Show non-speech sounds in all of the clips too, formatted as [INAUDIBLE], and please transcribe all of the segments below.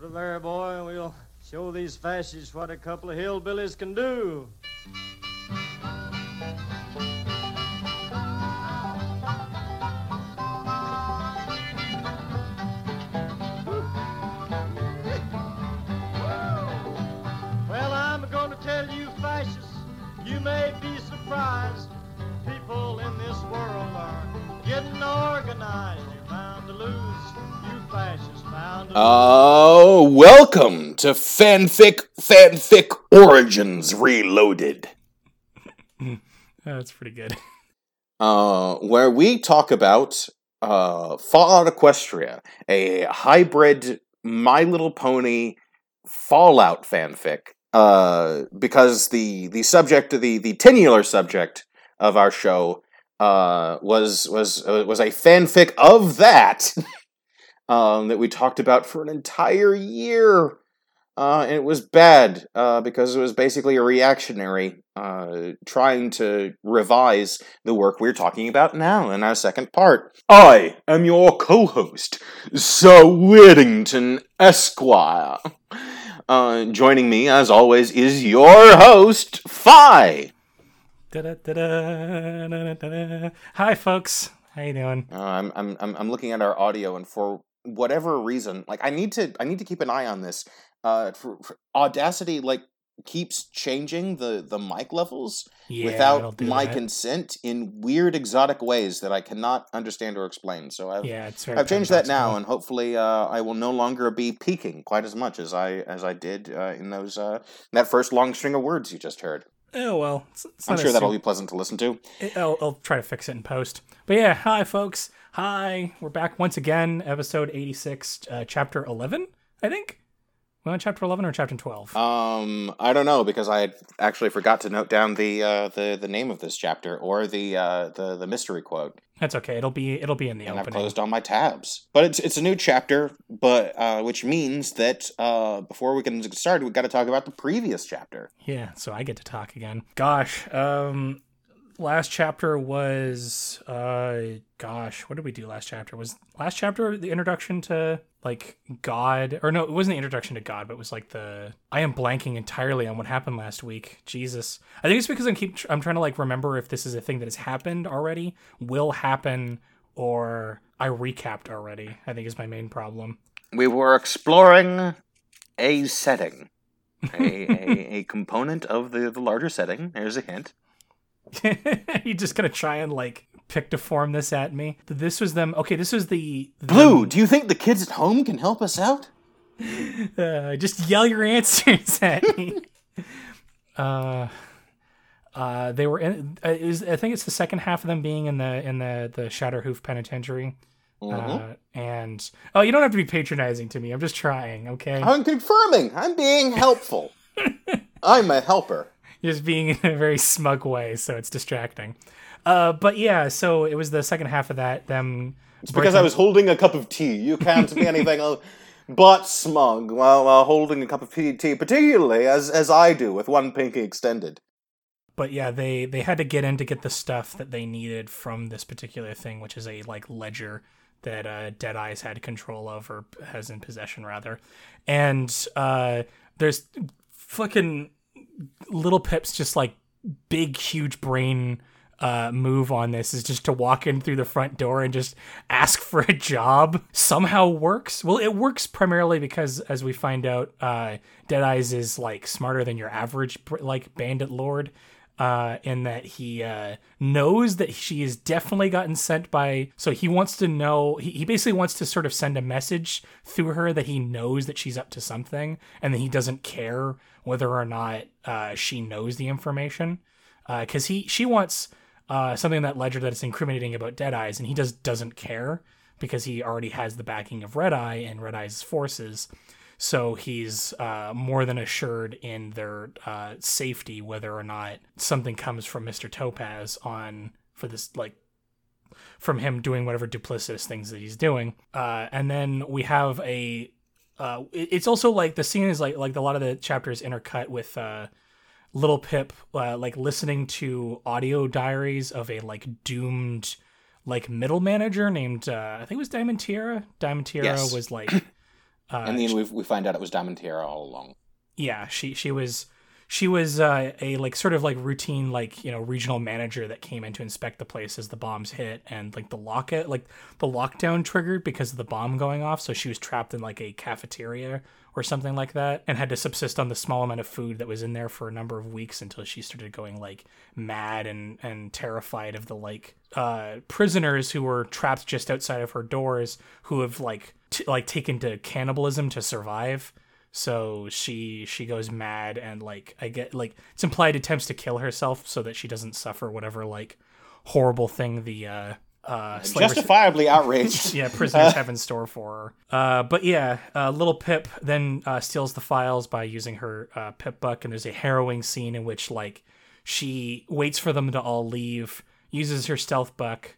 Put her there, boy, and we'll show these fascists what a couple of hillbillies can do. Oh, welcome to Fanfic Fanfic Origins Reloaded, [LAUGHS] That's pretty good. uh, where we talk about uh, Fallout Equestria, a hybrid My Little Pony Fallout fanfic. Uh, because the the subject, the the titular subject of our show, uh, was was uh, was a fanfic of that. [LAUGHS] um, that we talked about for an entire year. Uh, and it was bad uh, because it was basically a reactionary uh, trying to revise the work we're talking about now in our second part. I am your co host, Sir Whittington Esquire. Uh, joining me, as always, is your host, Phi. Hi, folks. How you doing? Uh, I'm I'm I'm looking at our audio, and for whatever reason, like I need to I need to keep an eye on this. Uh, for, for Audacity, like keeps changing the the mic levels Yeah, without do my that. consent in weird exotic ways that I cannot understand or explain. So I've Yeah, it's very. I've changed that now, and hopefully uh, I will no longer be peaking quite as much as I as I did uh, in those uh, that first long string of words you just heard. Oh well, it's, it's I'm sure that'll be pleasant to listen to. it- I'll, I'll try to fix it in post. But yeah, hi folks. Hi, we're back once again. Episode eighty-six, uh, chapter eleven. I think. We on chapter eleven or chapter twelve? Um, I don't know because I actually forgot to note down the uh, the the name of this chapter or the uh, the the mystery quote, That's okay. It'll be it'll be in the and I've closed all my tabs. But it's it's a new chapter, but uh, which means that uh, before we can get started, we've got to talk about the previous chapter. Yeah, so I get to talk again. Gosh, um last chapter was uh gosh, what did we do last chapter? Was last chapter the introduction to like God or no, it wasn't the introduction to God, but it was like the I am blanking entirely on what happened last week. Jesus. I think it's because I'm keep I'm trying to like remember if this is a thing that has happened already, will happen or I recapped already. I think is my main problem. We were exploring a setting, a, a, a [LAUGHS] component of the, the larger setting. There's a hint. [LAUGHS] you just gonna try and like pick to form this at me. This was them. Okay, this was the, the Blue, do you think the kids at home can help us out? [LAUGHS] Uh, just yell your answers [LAUGHS] at me. uh, uh, they were in. Uh, is I think it's the second half of them being in the in the the Shatterhoof Penitentiary. Uh, and oh, you don't have to be patronizing to me. I'm just trying. Okay, I'm confirming. I'm being helpful. I'm a helper. Just being [LAUGHS] in a very smug way, so it's distracting. Uh, but yeah, so it was the second half of that. Them It's because I was holding a cup of tea. You can't be anything but smug while, while holding a cup of tea, particularly as, as I do with one pinky extended. but yeah they they had to get in to get the stuff that they needed from this particular thing which is a like ledger that uh dead eyes had control of or has in possession rather and uh there's fucking little pips just like big huge brain uh, move on this is just to walk in through the front door and just ask for a job somehow works. Well, it works primarily because, as we find out, uh, Deadeyes is like smarter than your average like bandit lord. Uh, in that he uh, knows that she has definitely gotten sent by. So he wants to know. He, he basically wants to sort of send a message through her that he knows that she's up to something, and that he doesn't care whether or not uh, she knows the information because he she wants uh, something in that ledger that's incriminating about Dead Eyes, and he just doesn't care because he already has the backing of Red Eye and Red Eye's forces. So he's uh, more than assured in their uh, safety, whether or not something comes from Mister Topaz on for this like from him doing whatever duplicitous things that he's doing. Uh, and then we have a. Uh, it- it's also like the scene is like like a lot of the chapters intercut with uh, little Pip uh, like listening to audio diaries of a like doomed like middle manager named uh, I think it was Diamond Tiara. Diamond Tiara Yes. was like [CLEARS THROAT] Uh, and then we we find out it was Diamond Tiara all along. yeah, she she was she was uh, a like sort of like routine like you know regional manager that came in to inspect the place as the bombs hit and like the lockout like the lockdown triggered because of the bomb going off. So she was trapped in like a cafeteria or something like that and had to subsist on the small amount of food that was in there for a number of weeks until she started going like mad and and terrified of the like uh prisoners who were trapped just outside of her doors who have like t- like taken to cannibalism to survive so she she goes mad and like i get like it's implied attempts to kill herself so that she doesn't suffer whatever like horrible thing the uh uh slavers- [LAUGHS] Justifiably outraged. [LAUGHS] yeah prisoners [LAUGHS] have in store for her uh but yeah uh little pip then uh steals the files by using her uh pip buck and there's a harrowing scene in which like she waits for them to all leave uses her stealth buck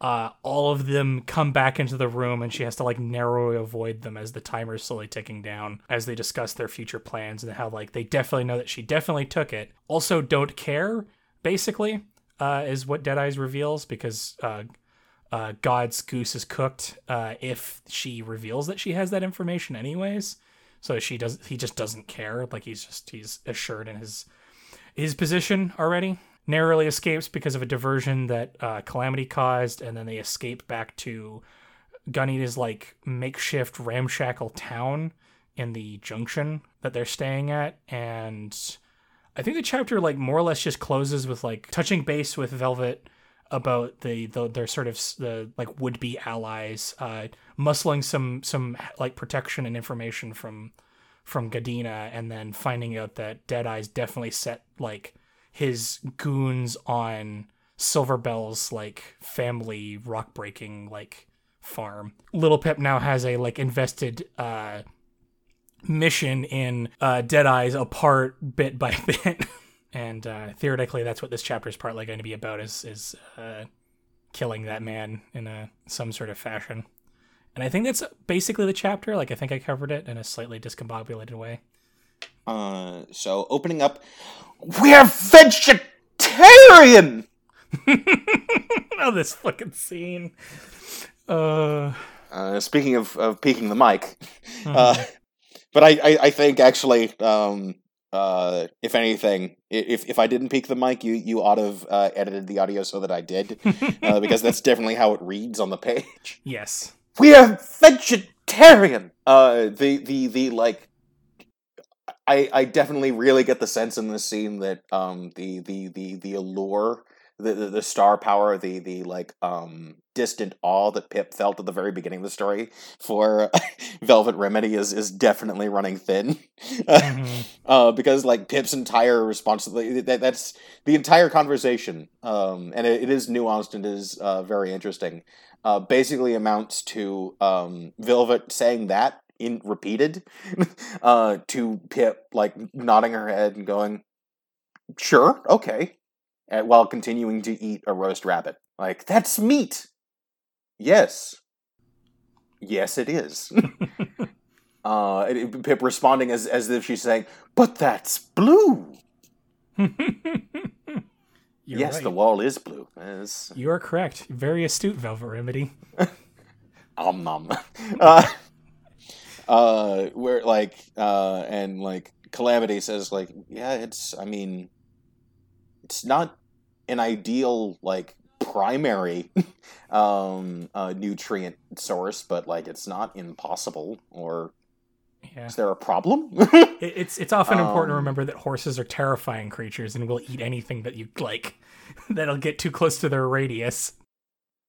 uh, all of them come back into the room and she has to like narrowly avoid them as the timer's slowly ticking down as they discuss their future plans and how like they definitely know that she definitely took it. Also don't care basically uh, is what deadeyes reveals because uh, uh, god's goose is cooked uh, if she reveals that she has that information anyways. So she does he just doesn't care. Like he's just he's assured in his his position already narrowly escapes because of a diversion that uh, Calamity caused, and then they escape back to Gunny's like makeshift ramshackle town in the junction that they're staying at, and I think the chapter like more or less just closes with like touching base with Velvet about the, the their sort of the like would be allies, uh, muscling some some like protection and information from from Gawdyna, and then finding out that Deadeye's definitely set like his goons on Silverbell's like family rock breaking like farm. Little Pip now has a like invested uh mission in uh Deadeye's apart bit by [LAUGHS] bit. and uh theoretically that's what this chapter is partly going to be about is is uh killing that man in a some sort of fashion. And I think that's basically the chapter. Like I think I covered it in a slightly discombobulated way. Uh, so opening up, we're vegetarian. [LAUGHS] oh, this fucking scene. Uh, Uh, speaking of, of peaking the mic, uh, but I, I, I think actually, um, uh, if anything, if if I didn't peak the mic, you you ought to have uh, edited the audio so that I did, uh, [LAUGHS] because that's definitely how it reads on the page. yes. We are vegetarian. Uh, the the the like. I, I definitely really get the sense in this scene that um the the the the allure the, the the star power the the like um distant awe that Pip felt at the very beginning of the story for [LAUGHS] Velvet Remedy is is definitely running thin. Mhm. [LAUGHS] uh, because like Pip's entire responsibility that that's the entire conversation um, and it, it is nuanced and is uh, very interesting uh, basically amounts to um, Velvet saying that in repeated [LAUGHS] uh, to Pip like nodding her head and going sure okay and while continuing to eat a roast rabbit like that's meat yes yes it is [LAUGHS] [LAUGHS] uh, Pip responding as as if she's saying, "But that's blue." Yes, right. the wall is blue. You are correct. Very astute, Velvet Remedy. Om nom. uh, uh, where like uh, and like Calamity says like, yeah, it's. I mean, it's not an ideal like primary [LAUGHS] um uh nutrient source but like it's not impossible or Yeah. is there a problem [LAUGHS] It, it's it's often important to Um, remember that horses are terrifying creatures and will eat anything that you like [LAUGHS] that'll get too close to their radius.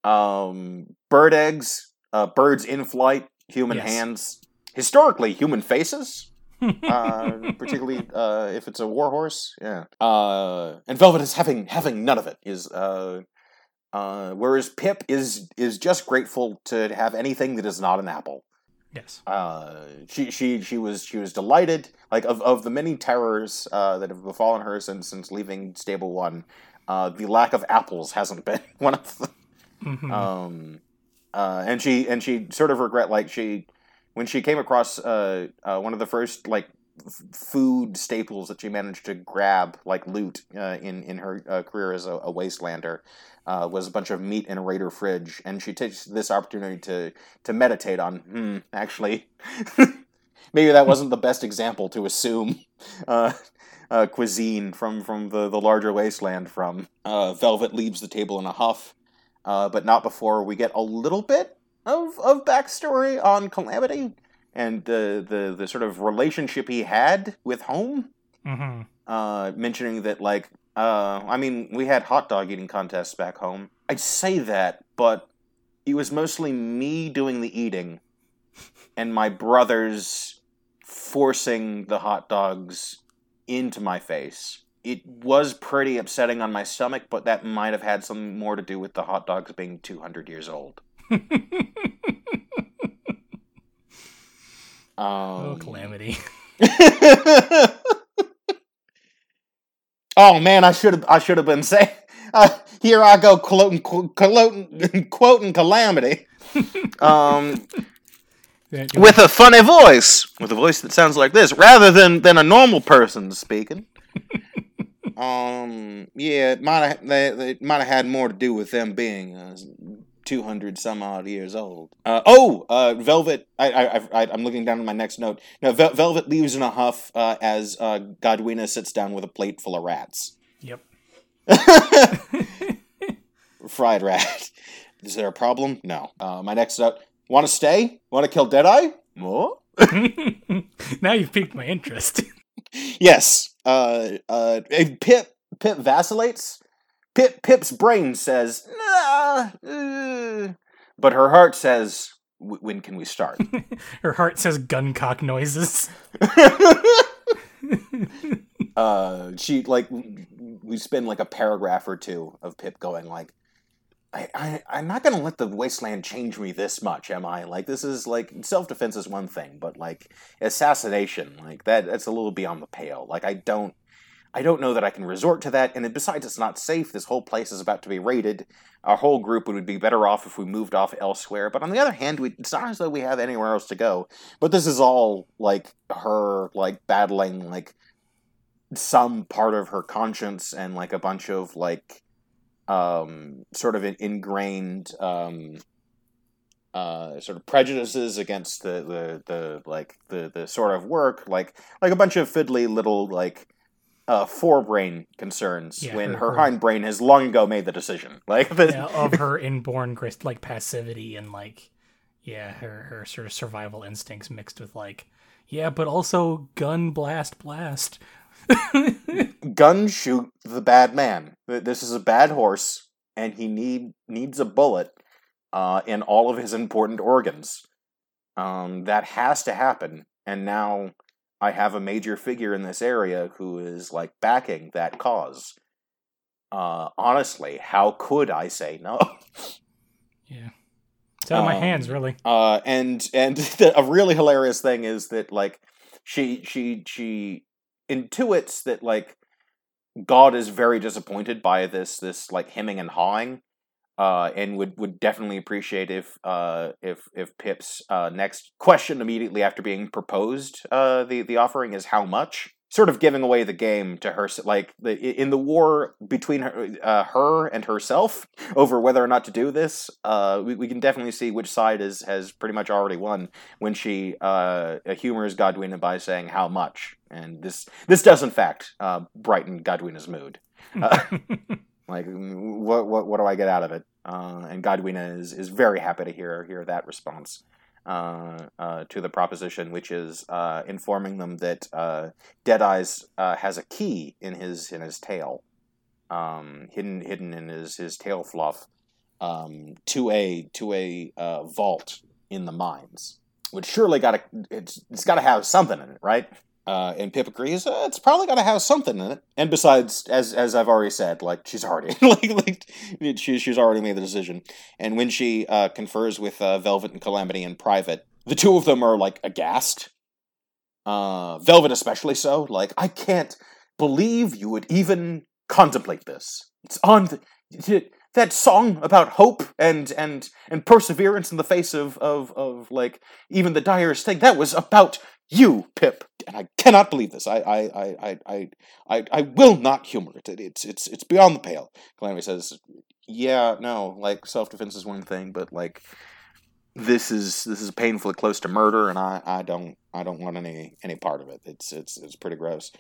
um bird eggs uh birds in flight human Yes. hands historically human faces [LAUGHS] uh particularly uh if it's a warhorse, yeah. Uh and velvet is having having none of it. Is uh uh whereas pip is is just grateful to have anything that is not an apple. Yes. uh she she she was she was delighted. Like of of the many terrors uh that have befallen her since since leaving stable one uh the lack of apples hasn't been [LAUGHS] one of them. Mhm. um uh and she and she sort of regret like she when she came across uh, uh one of the first like f- food staples that she managed to grab, like loot, uh, in in her uh, career as a, a wastelander, uh, was a bunch of meat in a raider fridge, and she takes this opportunity to to meditate on. Hmm, actually, [LAUGHS] maybe that wasn't the best example to assume. [LAUGHS] Uh, cuisine from from the, the larger wasteland from Velvet leaves the table in a huff, but not before we get a little bit of, of backstory on Calamity and the, the, the sort of relationship he had with home. hmm Uh, mentioning that, like, uh, I mean, we had hot dog eating contests back home. I'd say that, but it was mostly me doing the eating and my brothers forcing the hot dogs into my face. It was pretty upsetting on my stomach, but that might have had something more to do with the hot dogs being 200 years old. Oh, Um, calamity. [LAUGHS] oh man, I should have I should have been saying. [LAUGHS] Uh, here I go quoting quoting [LAUGHS] quoting calamity. Um, with a funny voice, with a voice that sounds like this, rather than than a normal person speaking. um, yeah, it might have they, they might have had more to do with them being uh, two hundred some odd years old. Uh, oh, uh, Velvet. I, I, I I'm looking down at my next note. No, Vel- Velvet leaves in a huff uh, as uh, Gawdyna sits down with a plate full of rats. Yep. [LAUGHS] [LAUGHS] Fried rat. Is there a problem? No. Uh, my next note. Want to stay? Want to kill Deadeye? More? [LAUGHS] now you've piqued my interest. Yes. Uh, uh, Pip Pip vacillates. Pip Pip's brain says, nah, uh," but her heart says, "W- "When can we start?" [LAUGHS] Her heart says guncock noises. [LAUGHS] [LAUGHS] uh, she like we spend like a paragraph or two of Pip going like, I, I I'm not gonna let the wasteland change me this much, am I? Like this is like self defense is one thing, but like assassination, like that that's a little beyond the pale. Like I don't I don't know that I can resort to that, and besides, it's not safe. This whole place is about to be raided. Our whole group would be better off if we moved off elsewhere. But on the other hand, we, it's not as though we have anywhere else to go. But this is all like her like battling like some part of her conscience and like a bunch of like um sort of in- ingrained um uh sort of prejudices against the the the like the the sort of work like like a bunch of fiddly little like uh forebrain concerns Yeah, when her- her, hindbrain has long ago made the decision [LAUGHS] like the, yeah, of her inborn like passivity and like yeah, her her sort of survival instincts mixed with like yeah, but also gun blast blast. [LAUGHS] gun shoot the bad man. This is a bad horse, and he need needs a bullet uh, in all of his important organs. Um, that has to happen, and now I have a major figure in this area who is like backing that cause. Uh, honestly, how could I say no? [LAUGHS] Yeah. It's out of my Um, hands, really. Uh, and and [LAUGHS] the, a really hilarious thing is that like she she she intuits that like God is very disappointed by this this like hemming and hawing, uh, and would would definitely appreciate if uh if if Pip's uh next question immediately after being proposed uh the the offering is how much. Sort of giving away the game to her, like the in the war between her, uh, her and herself over whether or not to do this. Uh, we, we can definitely see which side is has pretty much already won when she uh, humors Gawdyna by saying how much, and this this does in fact uh, brighten Gawdyna's mood. [LAUGHS] Like, what what what do I get out of it? Uh, and Gawdyna is is very happy to hear hear that response. Uh, uh, to the proposition, which is uh, informing them that uh, Deadeyes uh, has a key in his in his tail, um, hidden hidden in his his tail fluff, um, to a to a vault in the mines. Which surely got it's it's got to have something in it, right? Uh, and Pip agrees. Uh, it's probably got to have something in it. And besides, as as I've already said, like she's already [LAUGHS] like like she, she's already made the decision. And when she uh, confers with uh, Velvet and Calamity in private, the two of them are like aghast. Uh, Velvet especially so. Like I can't believe you would even contemplate this. It's on the, that song about hope and and and perseverance in the face of of of like even the direst thing. That was about you, Pip. and I cannot believe this. I I I I I I, will not humor it. it. It's it's it's beyond the pale. Calamity says, "Yeah, no, like self defense is one thing, but like this is this is painfully close to murder, and I I don't I don't want any any part of it. It's it's it's pretty gross."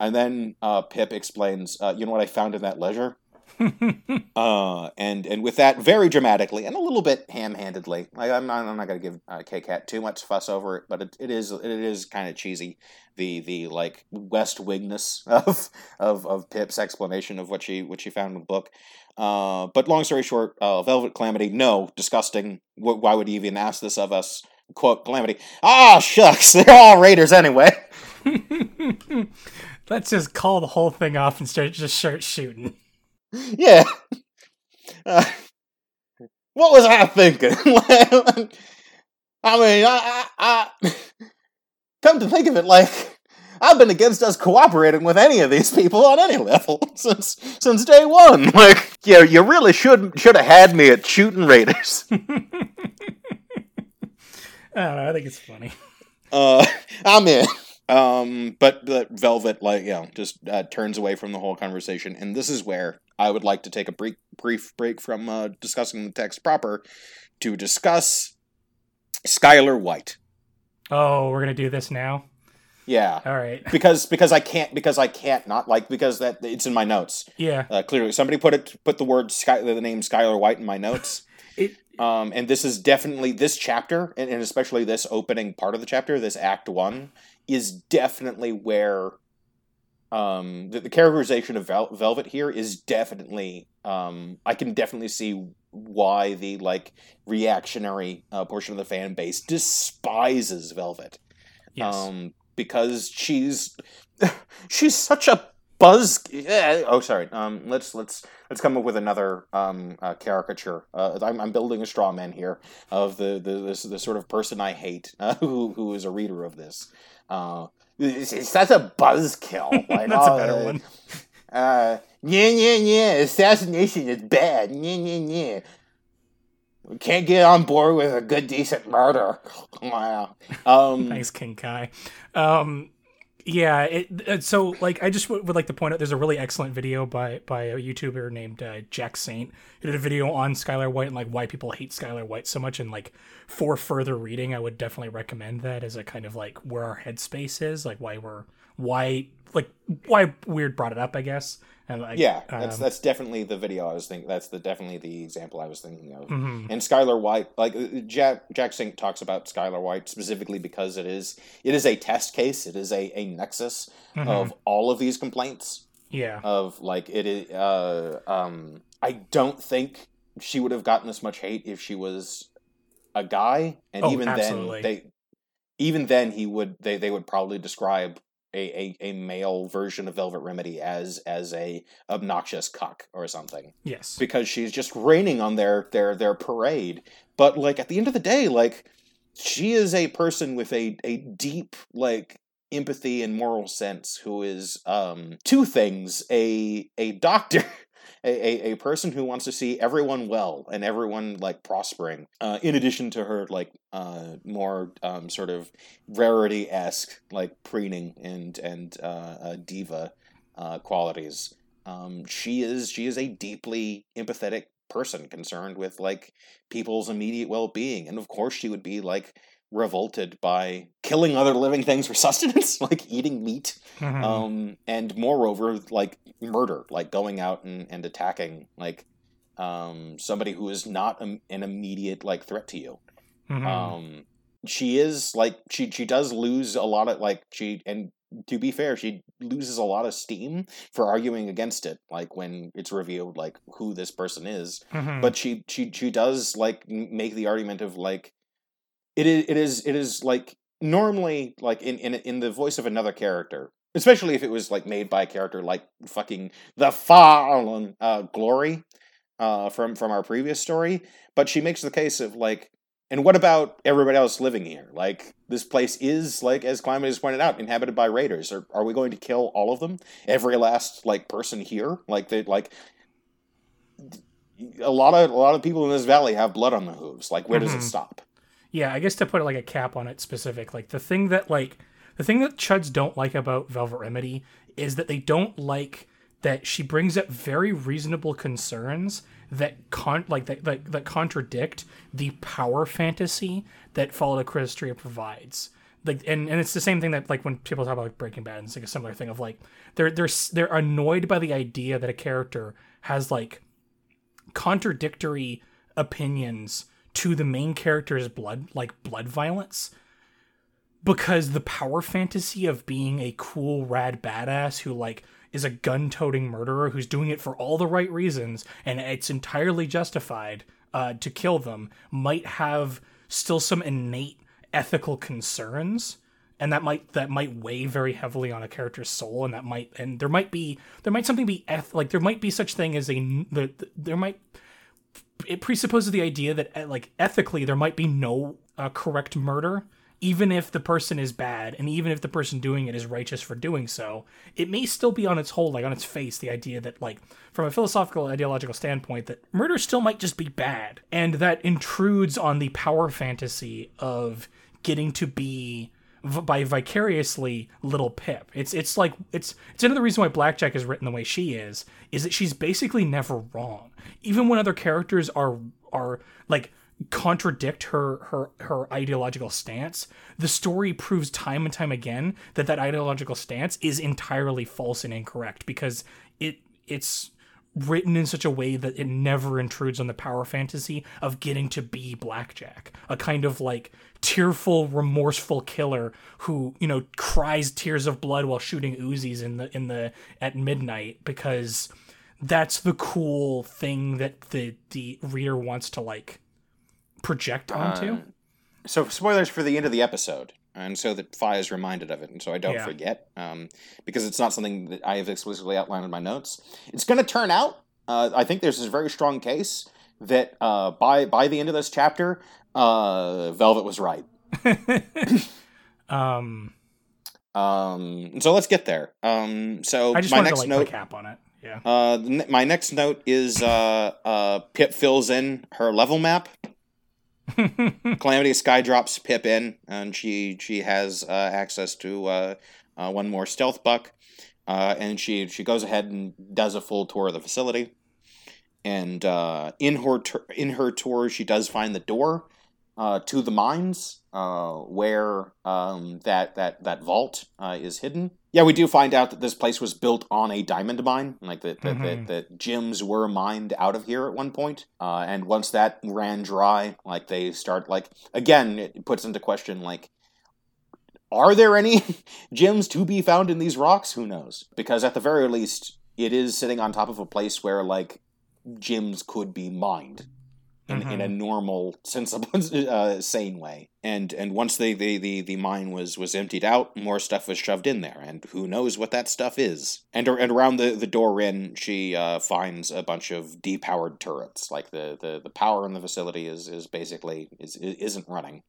And then uh, Pip explains, uh, "You know what I found in that ledger." [LAUGHS] uh, and and with that, very dramatically and a little bit ham-handedly. Like I'm not, I'm not going to give uh, Kkat too much fuss over it, but it, it is it is kind of cheesy. The the like West Wingness [LAUGHS] of of of Pip's explanation of what she what she found in the book. Uh, but long story short, uh, Velvet Calamity, no, disgusting. why would he even ask this of us? Quote Calamity. Ah, shucks, [LAUGHS] they're all raiders anyway. Let's just call the whole thing off and start just start shooting. Yeah. [LAUGHS] Uh, what was I thinking? [LAUGHS] I mean, I, I, I, [LAUGHS] come to think of it, like I've been against us cooperating with any of these people on any level since since day one. Like, yeah, you really should should have had me at shooting raiders. I don't know. I think it's funny. Uh, I'm in. Um, but but Velvet, like, you know, just uh, turns away from the whole conversation, and this is where I would like to take a brief brief break from uh, discussing the text proper to discuss Skyler White. Oh, we're gonna do this now. Yeah. All right. Because because I can't because I can't not like because that it's in my notes. Yeah. Uh, clearly, somebody put it put the word Sky the name Skyler White in my notes. [LAUGHS] it. Um, and this is definitely this chapter, and, and especially this opening part of the chapter, this Act One, is definitely where um, the, the characterization of Vel- Velvet here is definitely um, I can definitely see why the like reactionary uh, portion of the fan base despises Velvet. Yes. Um, because she's [LAUGHS] she's such a buzz. Oh, sorry. Um, let's let's let's come up with another um, uh, caricature. Uh, I'm, I'm building a straw man here of the the, the, the sort of person I hate uh, [LAUGHS] who who is a reader of this. It's such a buzzkill. [LAUGHS] Like, That's oh, a better uh, one. Uh, yeah, yeah, yeah. Assassination is bad. Yeah, yeah, yeah. We can't get on board with a good, decent murder. [LAUGHS] Wow. Um, [LAUGHS] Thanks, King Kai. Um, yeah. It, it- so like I just would, would like to point out there's a really excellent video by by a YouTuber named uh, Jack Saint who did a video on Skyler White and like why people hate Skyler White so much. And like for further reading, I would definitely recommend that as a kind of like where our headspace is, like why we're why like why Weird brought it up, I guess. And like Yeah, that's um, that's definitely the video I was thinking. That's the definitely the example I was thinking of. mhm. And Skyler White, like uh, Jack Jack Saint talks about Skyler White specifically because it is it is a test case. It is a a nexus Mhm. of all of these complaints. yeah. Of like it is. Uh, um, I don't think she would have gotten this much hate if she was a guy, and Oh, even absolutely. then they even then he would they they would probably describe a, a, a male version of Velvet Remedy as as a obnoxious cuck or something Yes. because she's just raining on their their their parade. But like at the end of the day, like she is a person with a a deep like empathy and moral sense who is um two things a a doctor a, a, a person who wants to see everyone well and everyone like prospering uh, in addition to her like uh, more um, sort of rarity esque like preening and and uh, uh, diva uh, qualities. Um, she is she is a deeply empathetic person concerned with like people's immediate well-being. And of course she would be like revolted by killing other living things for [LAUGHS] sustenance like eating meat Mhm. um and moreover like murder like going out and, and attacking like um somebody who is not a, an immediate like threat to you Mhm. um she is like she she does lose a lot of like she and to be fair she loses a lot of steam for arguing against it like when it's revealed like who this person is Mhm. but she she she does like make the argument of like it is it is it is like normally like in in in the voice of another character especially if it was like made by a character like fucking the fallen uh glory uh from from our previous story but she makes the case of like and what about everybody else living here? Like this place is like as climate has pointed out inhabited by raiders. Are, are we going to kill all of them? Every last like person here? Like they like a lot of a lot of people in this valley have blood on their hooves. Like where does it Mhm. stop Yeah, I guess to put like a cap on it specific, like the thing that like the thing that chuds don't like about velvet remedy is that they don't like that she brings up very reasonable concerns that con like that, that, that contradict the power fantasy that Fallout Equestria provides. Like and, and it's the same thing that like when people talk about like Breaking Bad, it's like a similar thing of like they're they're they're annoyed by the idea that a character has like contradictory opinions to the main character's blood like blood violence. Because the power fantasy of being a cool rad badass who like is a gun-toting murderer who's doing it for all the right reasons and it's entirely justified uh, to kill them might have still some innate ethical concerns and that might that might weigh very heavily on a character's soul and that might and there might be there might something be eth- like there might be such thing as a the, there might it presupposes the idea that like ethically there might be no uh, correct murder even if the person is bad and even if the person doing it is righteous for doing so it may still be on its whole like on its face the idea that like from a philosophical ideological standpoint that murder still might just be bad and that intrudes on the power fantasy of getting to be by vicariously little Pip. It's it's like it's it's another reason why Blackjack is written the way she is is that she's basically never wrong. Even when other characters are are like contradict her her her ideological stance, the story proves time and time again that that ideological stance is entirely false and incorrect because it it's written in such a way that it never intrudes on the power fantasy of getting to be blackjack a kind of like tearful remorseful killer who you know cries tears of blood while shooting uzis in the in the at midnight because that's the cool thing that the the reader wants to like project onto Uh, so spoilers for the end of the episode and so that Fi is reminded of it, and so I don't Yeah. forget, um, because it's not something that I have explicitly outlined in my notes. It's going to turn out. Uh, I think there's a very strong case that uh, by by the end of this chapter, uh, Velvet was right. [LAUGHS] um Um, so let's get there. Um, so i just my wanted to next like note. cap on it yeah Uh, my next note is uh, uh, Pip fills in her level map. [LAUGHS] Calamity Sky drops Pip in, and she she has uh, access to uh, uh, one more stealth buck, uh, and she she goes ahead and does a full tour of the facility. And uh, in her tur in her tour, she does find the door uh, to the mines, uh, where um, that that that vault uh, is hidden. Yeah, we do find out that this place was built on a diamond mine, like that that, Mhm. that, that gems were mined out of here at one point. Uh, and once that ran dry, like they start like again, it puts into question like. Are there any [LAUGHS] gems to be found in these rocks? Who knows? Because at the very least, it is sitting on top of a place where like gems could be mined in, in a normal, sensible, [LAUGHS] uh, sane way. And and once the, the, the, the mine was was emptied out, more stuff was shoved in there, and who knows what that stuff is. And and around the, the door in, she uh, finds a bunch of depowered turrets. Like the, the, the power in the facility is is basically is isn't running.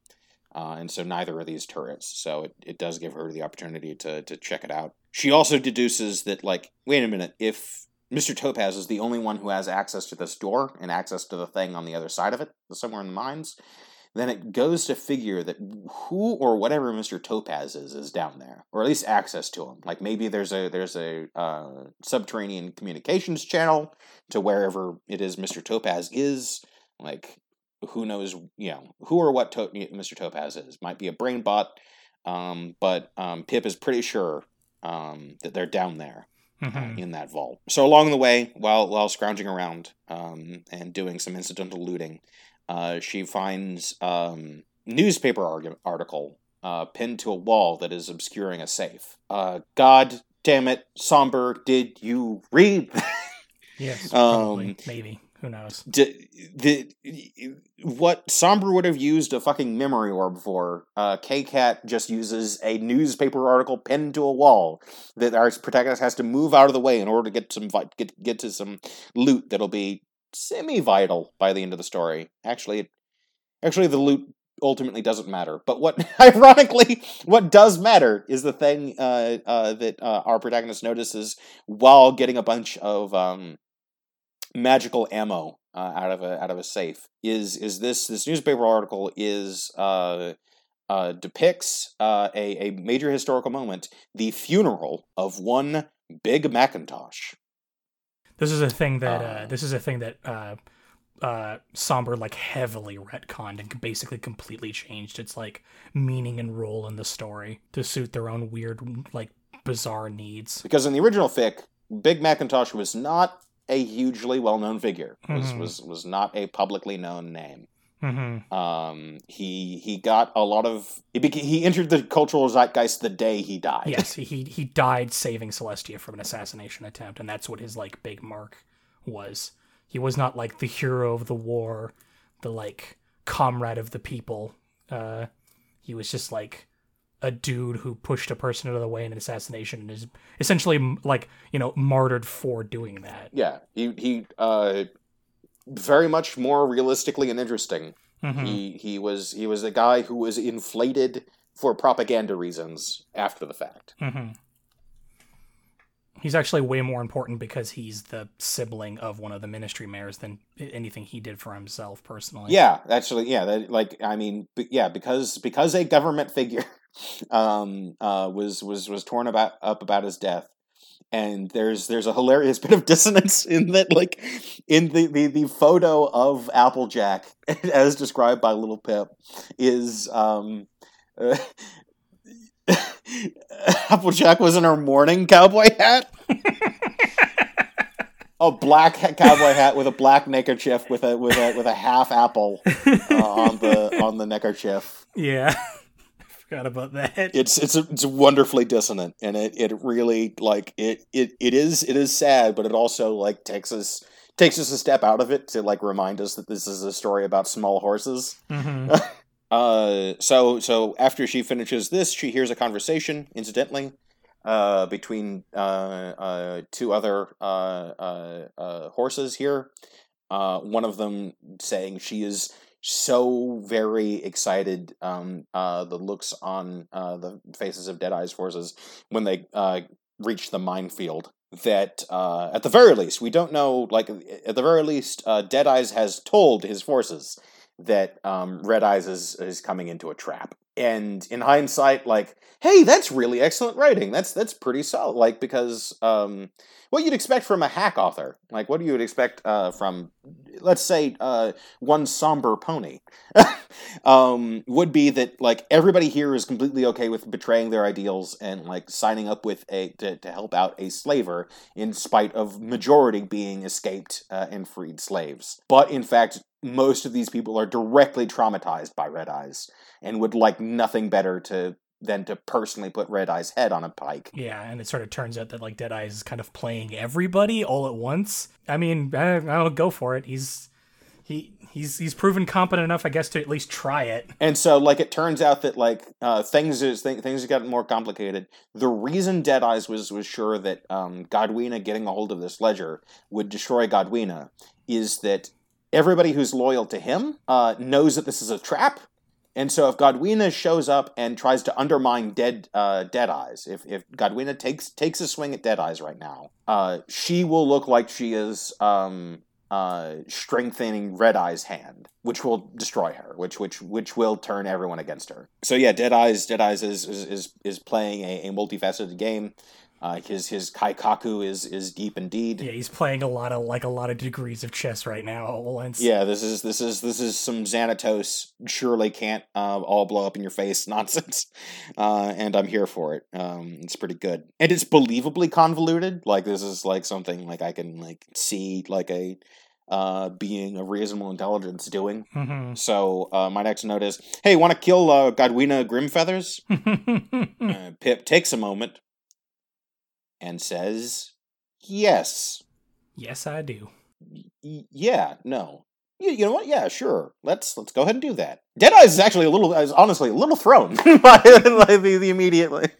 Uh, and so neither are these turrets. So it, it does give her the opportunity to, to check it out. She also deduces that, like, wait a minute, if Mr. Topaz is the only one who has access to this door and access to the thing on the other side of it, somewhere in the mines, then it goes to figure that who or whatever Mr. Topaz is is down there, or at least access to him. Like maybe there's a there's a uh, subterranean communications channel to wherever it is Mr. Topaz is. Like who knows, you know, who or what to- Mr. Topaz is. Might be a brain bot, um, but um, Pip is pretty sure um, that they're down there uh, Mhm. in that vault. So along the way, while while scrounging around um, and doing some incidental looting, uh, she finds um, newspaper argu- article uh, pinned to a wall that is obscuring a safe. Uh, God damn it, Somber, did you read? yes [LAUGHS] Um, probably maybe who knows D- the what Somber would have used a fucking memory orb for, uh, Kkat just uses a newspaper article pinned to a wall that our protagonist has to move out of the way in order to get some vi- get get to some loot that'll be semi-vital by the end of the story. Actually, actually, the loot ultimately doesn't matter. But what, [LAUGHS] ironically, what does matter is the thing uh, uh, that uh, our protagonist notices while getting a bunch of um, magical ammo uh, out of a out of a safe. Is is this this newspaper article is uh, uh, depicts uh, a, a major historical moment the funeral of one Big Macintosh. This is a thing that uh, Uh. this is a thing that uh, uh, Somber like heavily retconned and basically completely changed its like meaning and role in the story to suit their own weird like bizarre needs. Because in the original fic, Big Macintosh was not a hugely well known figure. Was, Mhm. was was not a publicly known name. hmm Um, he he got a lot of he he entered the cultural zeitgeist the day he died. Yes, he he died saving Celestia from an assassination attempt, and that's what his like big mark was. He was not like the hero of the war, the like comrade of the people. Uh, he was just like a dude who pushed a person out of the way in an assassination and is essentially like you know martyred for doing that. yeah. He he uh, very much more realistically and interesting. Mhm. He he was he was a guy who was inflated for propaganda reasons after the fact. hmm He's actually way more important because he's the sibling of one of the ministry mayors than anything he did for himself personally. Yeah, actually, yeah. That like I mean, b- yeah, because because a government figure [LAUGHS] um, uh, was was was torn about up about his death, and there's there's a hilarious [LAUGHS] bit of dissonance in that, like in the the, the photo of Applejack [LAUGHS] as described by Little Pip is um. Uh, [LAUGHS] Applejack was in her mourning cowboy hat. a black cowboy hat with a black neckerchief with a with a with a half apple uh, on the on the neckerchief. Yeah. Forgot about that. [LAUGHS] It's it's it's wonderfully dissonant, and it, it really like it, it it is it is sad, but it also like takes us takes us a step out of it to like remind us that this is a story about small horses. hmm [LAUGHS] Uh, so so after she finishes this, she hears a conversation, incidentally, uh, between uh, uh, two other uh, uh, uh, horses here. Uh, one of them saying she is so very excited. Um, uh, the looks on uh, the faces of Deadeye's forces when they uh, reach the minefield. That uh, at the very least, we don't know. Like at the very least, uh, Deadeyes has told his forces that um, Red Eyes is is coming into a trap. And in hindsight, like, hey, that's really excellent writing. That's that's pretty solid. Like because um, what you'd expect from a hack author, like what do you expect uh, from, let's say, uh, one somber pony, [LAUGHS] um, would be that like everybody here is completely okay with betraying their ideals and like signing up with a to, to help out a slaver in spite of majority being escaped uh, and freed slaves. But in fact, most of these people are directly traumatized by Red Eyes and would like nothing better to than to personally put Red Eye's head on a pike. Yeah, and it sort of turns out that like Deadeye is kind of playing everybody all at once. I mean, I, I'll go for it. He's he he's he's proven competent enough, I guess, to at least try it. And so, like, it turns out that like uh, things is th- things have gotten more complicated. The reason Deadeyes was was sure that um, Gawdyna getting a hold of this ledger would destroy Gawdyna is that everybody who's loyal to him uh, knows that this is a trap. And so, if Gawdyna shows up and tries to undermine Dead uh, Deadeyes, if if Gawdyna takes takes a swing at Dead Eyes right now, uh, she will look like she is um, uh, strengthening Red Eye's hand, which will destroy her, which which which will turn everyone against her. So yeah, Dead Eyes Dead Eyes is is is, is playing a, a multifaceted game. Uh, his his kaikaku is is deep indeed. Yeah, he's playing a lot of like a lot of degrees of chess right now all at once. Yeah, this is this is this is some Xanatos surely can't uh, all blow up in your face [LAUGHS] nonsense, uh, and I'm here for it. Um, it's pretty good, and it's believably convoluted. Like this is like something like I can like see like a uh, being of reasonable intelligence doing. hmm So uh, my next note is, hey, want to kill uh, Gawdyna Grimfeathers? [LAUGHS] Uh, Pip takes a moment and says, yes. yes, I do. Y- yeah, no. You, you know what? Yeah, sure. Let's let's go ahead and do that. Deadeye is actually a little, is honestly a little thrown [LAUGHS] by like, the, the immediate. Like,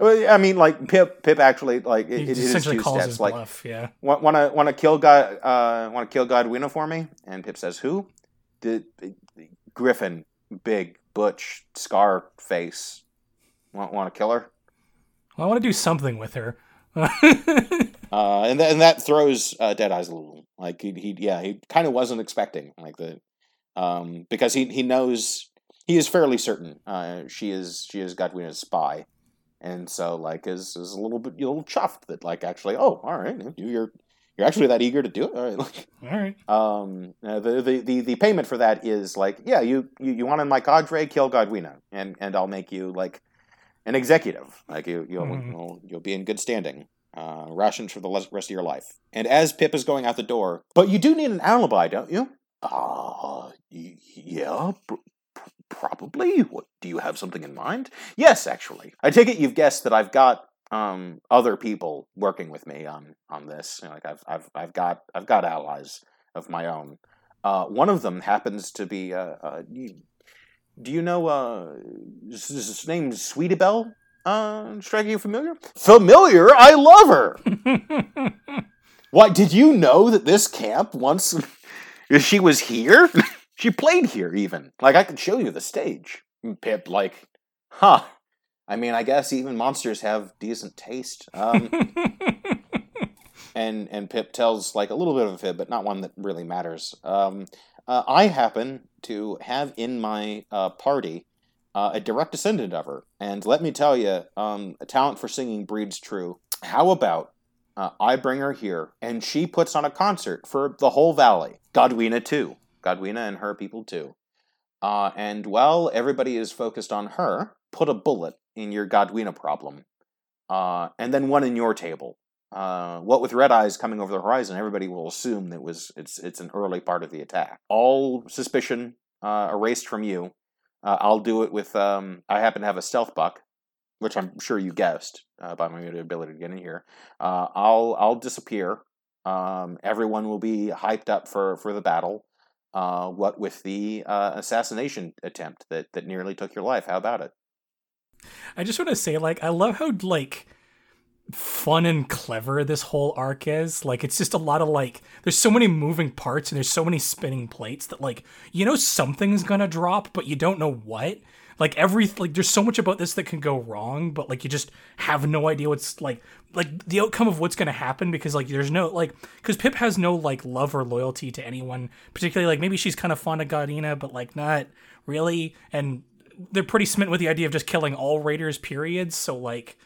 I mean, like Pip, Pip actually like it, it is essentially two calls steps. his Like, bluff. Yeah. want to want to kill God, uh, want to kill Gawdyna for me? And Pip says, "Who? The, the Griffin, big, butch, scar face. Want want to kill her?" Well, I want to do something with her. [LAUGHS] Uh, and th- and that throws uh, Deadeyes a little. Like he, he yeah, he kind of wasn't expecting like the, um, because he he knows he is fairly certain uh, she is she is Gawdyna's spy, and so like is is a little bit a little chuffed that like actually oh all right you're you're actually that eager to do it all right [LAUGHS] like All right. um uh, the, the the the payment for that is like yeah you you, you want in my cadre kill Gawdyna and and I'll make you like an executive like you you'll Mhm. you'll, you'll be in good standing uh rations for the rest of your life and as Pip is going out the door but you do need an alibi don't you uh y- yeah pr- pr- probably what do you have something in mind yes actually I take it you've guessed that I've got um other people working with me on on this You know, like I've I've I've got I've got allies of my own. Uh, one of them happens to be. Uh, uh, do you know? Uh, is is his name Sweetie Belle? Uh, striking you familiar? Familiar? I love her. [LAUGHS] Why? Did you know that this camp once [LAUGHS] she was here? [LAUGHS] she played here even. Like I could show you the stage. Pip, like, huh? I mean, I guess even monsters have decent taste. Um, and and Pip tells like a little bit of a fib, but not one that really matters. Um, uh, I happen to have in my uh, party uh, a direct descendant of her, and let me tell you, um, a talent for singing breeds true. How about uh, I bring her here, and she puts on a concert for the whole valley, Gawdyna too, Gawdyna and her people too. Uh, and while everybody is focused on her, put a bullet in your Gawdyna problem, uh, and then one in your table uh, what with red eyes coming over the horizon, everybody will assume that was it's it's an early part of the attack. All suspicion uh, erased from you. Uh, I'll do it with. Um, I happen to have a stealth buck, which I'm sure you guessed uh, by my ability to get in here. Uh, I'll I'll disappear. Um, everyone will be hyped up for for the battle. Uh, what with the assassination attempt that that nearly took your life? How about it? I just want to say, like, I love how like fun and clever this whole arc is. Like, it's just a lot of like, there's so many moving parts and there's so many spinning plates that like, you know, something's gonna drop, but you don't know what. Like every like, there's so much about this that can go wrong, but like you just have no idea what's like like the outcome of what's gonna happen because like there's no like because Pip has no like love or loyalty to anyone, particularly like maybe she's kind of fond of Gawdyna, but like not really, and they're pretty smitten with the idea of just killing all raiders. periods So like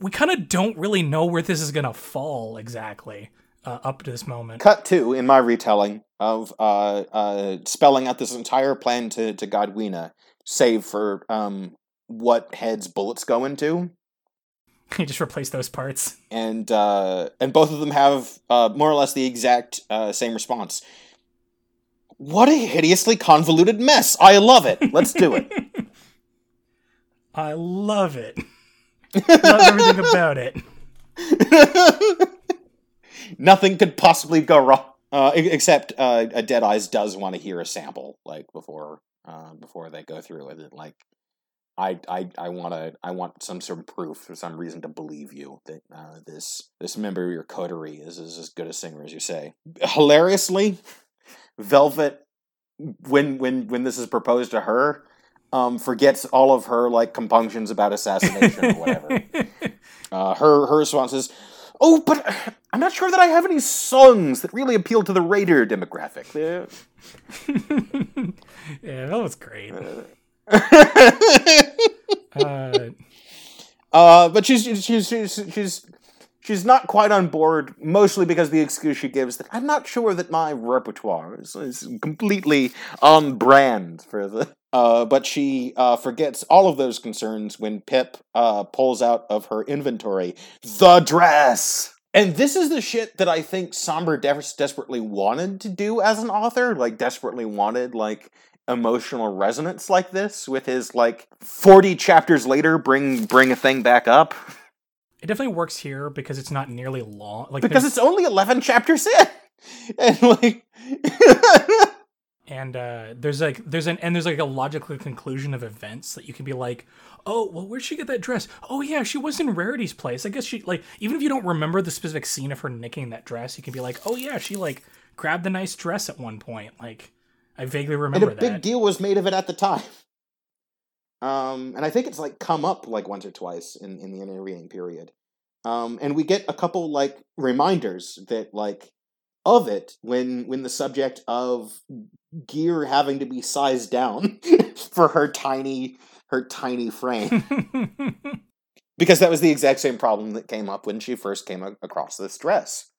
we kind of don't really know where this is gonna fall exactly uh, up to this moment. Cut two in my retelling of uh, uh, spelling out this entire plan to, to Gawdyna, save for um, what heads bullets go into. [LAUGHS] you just replace those parts. And uh, and both of them have uh, more or less the exact uh, same response. What a hideously convoluted mess! I love it. Let's do it. [LAUGHS] I love it. Love everything about it. [LAUGHS] Nothing could possibly go wrong. Uh, except uh, a Dead Eyes does want to hear a sample, like before uh, before they go through with it. Like, I I I want to I want some sort of proof for some reason to believe you that uh, this this member of your coterie is, is as good a singer as you say. Hilariously, Velvet, when when when this is proposed to her, um, forgets all of her like compunctions about assassination or whatever. [LAUGHS] Uh, her her response is, "Oh, but I'm not sure that I have any songs that really appeal to the raider demographic." Yeah. [LAUGHS] yeah, that was great. [LAUGHS] Uh, uh, but she's she's she's she's she's not quite on board, mostly because the excuse she gives that I'm not sure that my repertoire is, is completely on brand for the. Uh, but she uh, forgets all of those concerns when Pip uh, pulls out of her inventory the dress. And this is the shit that I think Somber des- desperately wanted to do as an author, like desperately wanted like emotional resonance like this with his like 40 chapters later bring bring a thing back up it definitely works here because it's not nearly long. Like because there's- it's only 11 chapters in [LAUGHS] and like [LAUGHS] and uh, there's like there's an and there's like a logical conclusion of events that you can be like, oh well, where'd she get that dress? Oh yeah, she was in Rarity's place. I guess she like even if you don't remember the specific scene of her nicking that dress, you can be like, oh yeah, she like grabbed the nice dress at one point. Like I vaguely remember and a that. big deal was made of it at the time um and i think it's like come up like once or twice in in the intervening period um and we get a couple like reminders that like of it when when the subject of gear having to be sized down [LAUGHS] for her tiny her tiny frame [LAUGHS] because that was the exact same problem that came up when she first came a- across this dress.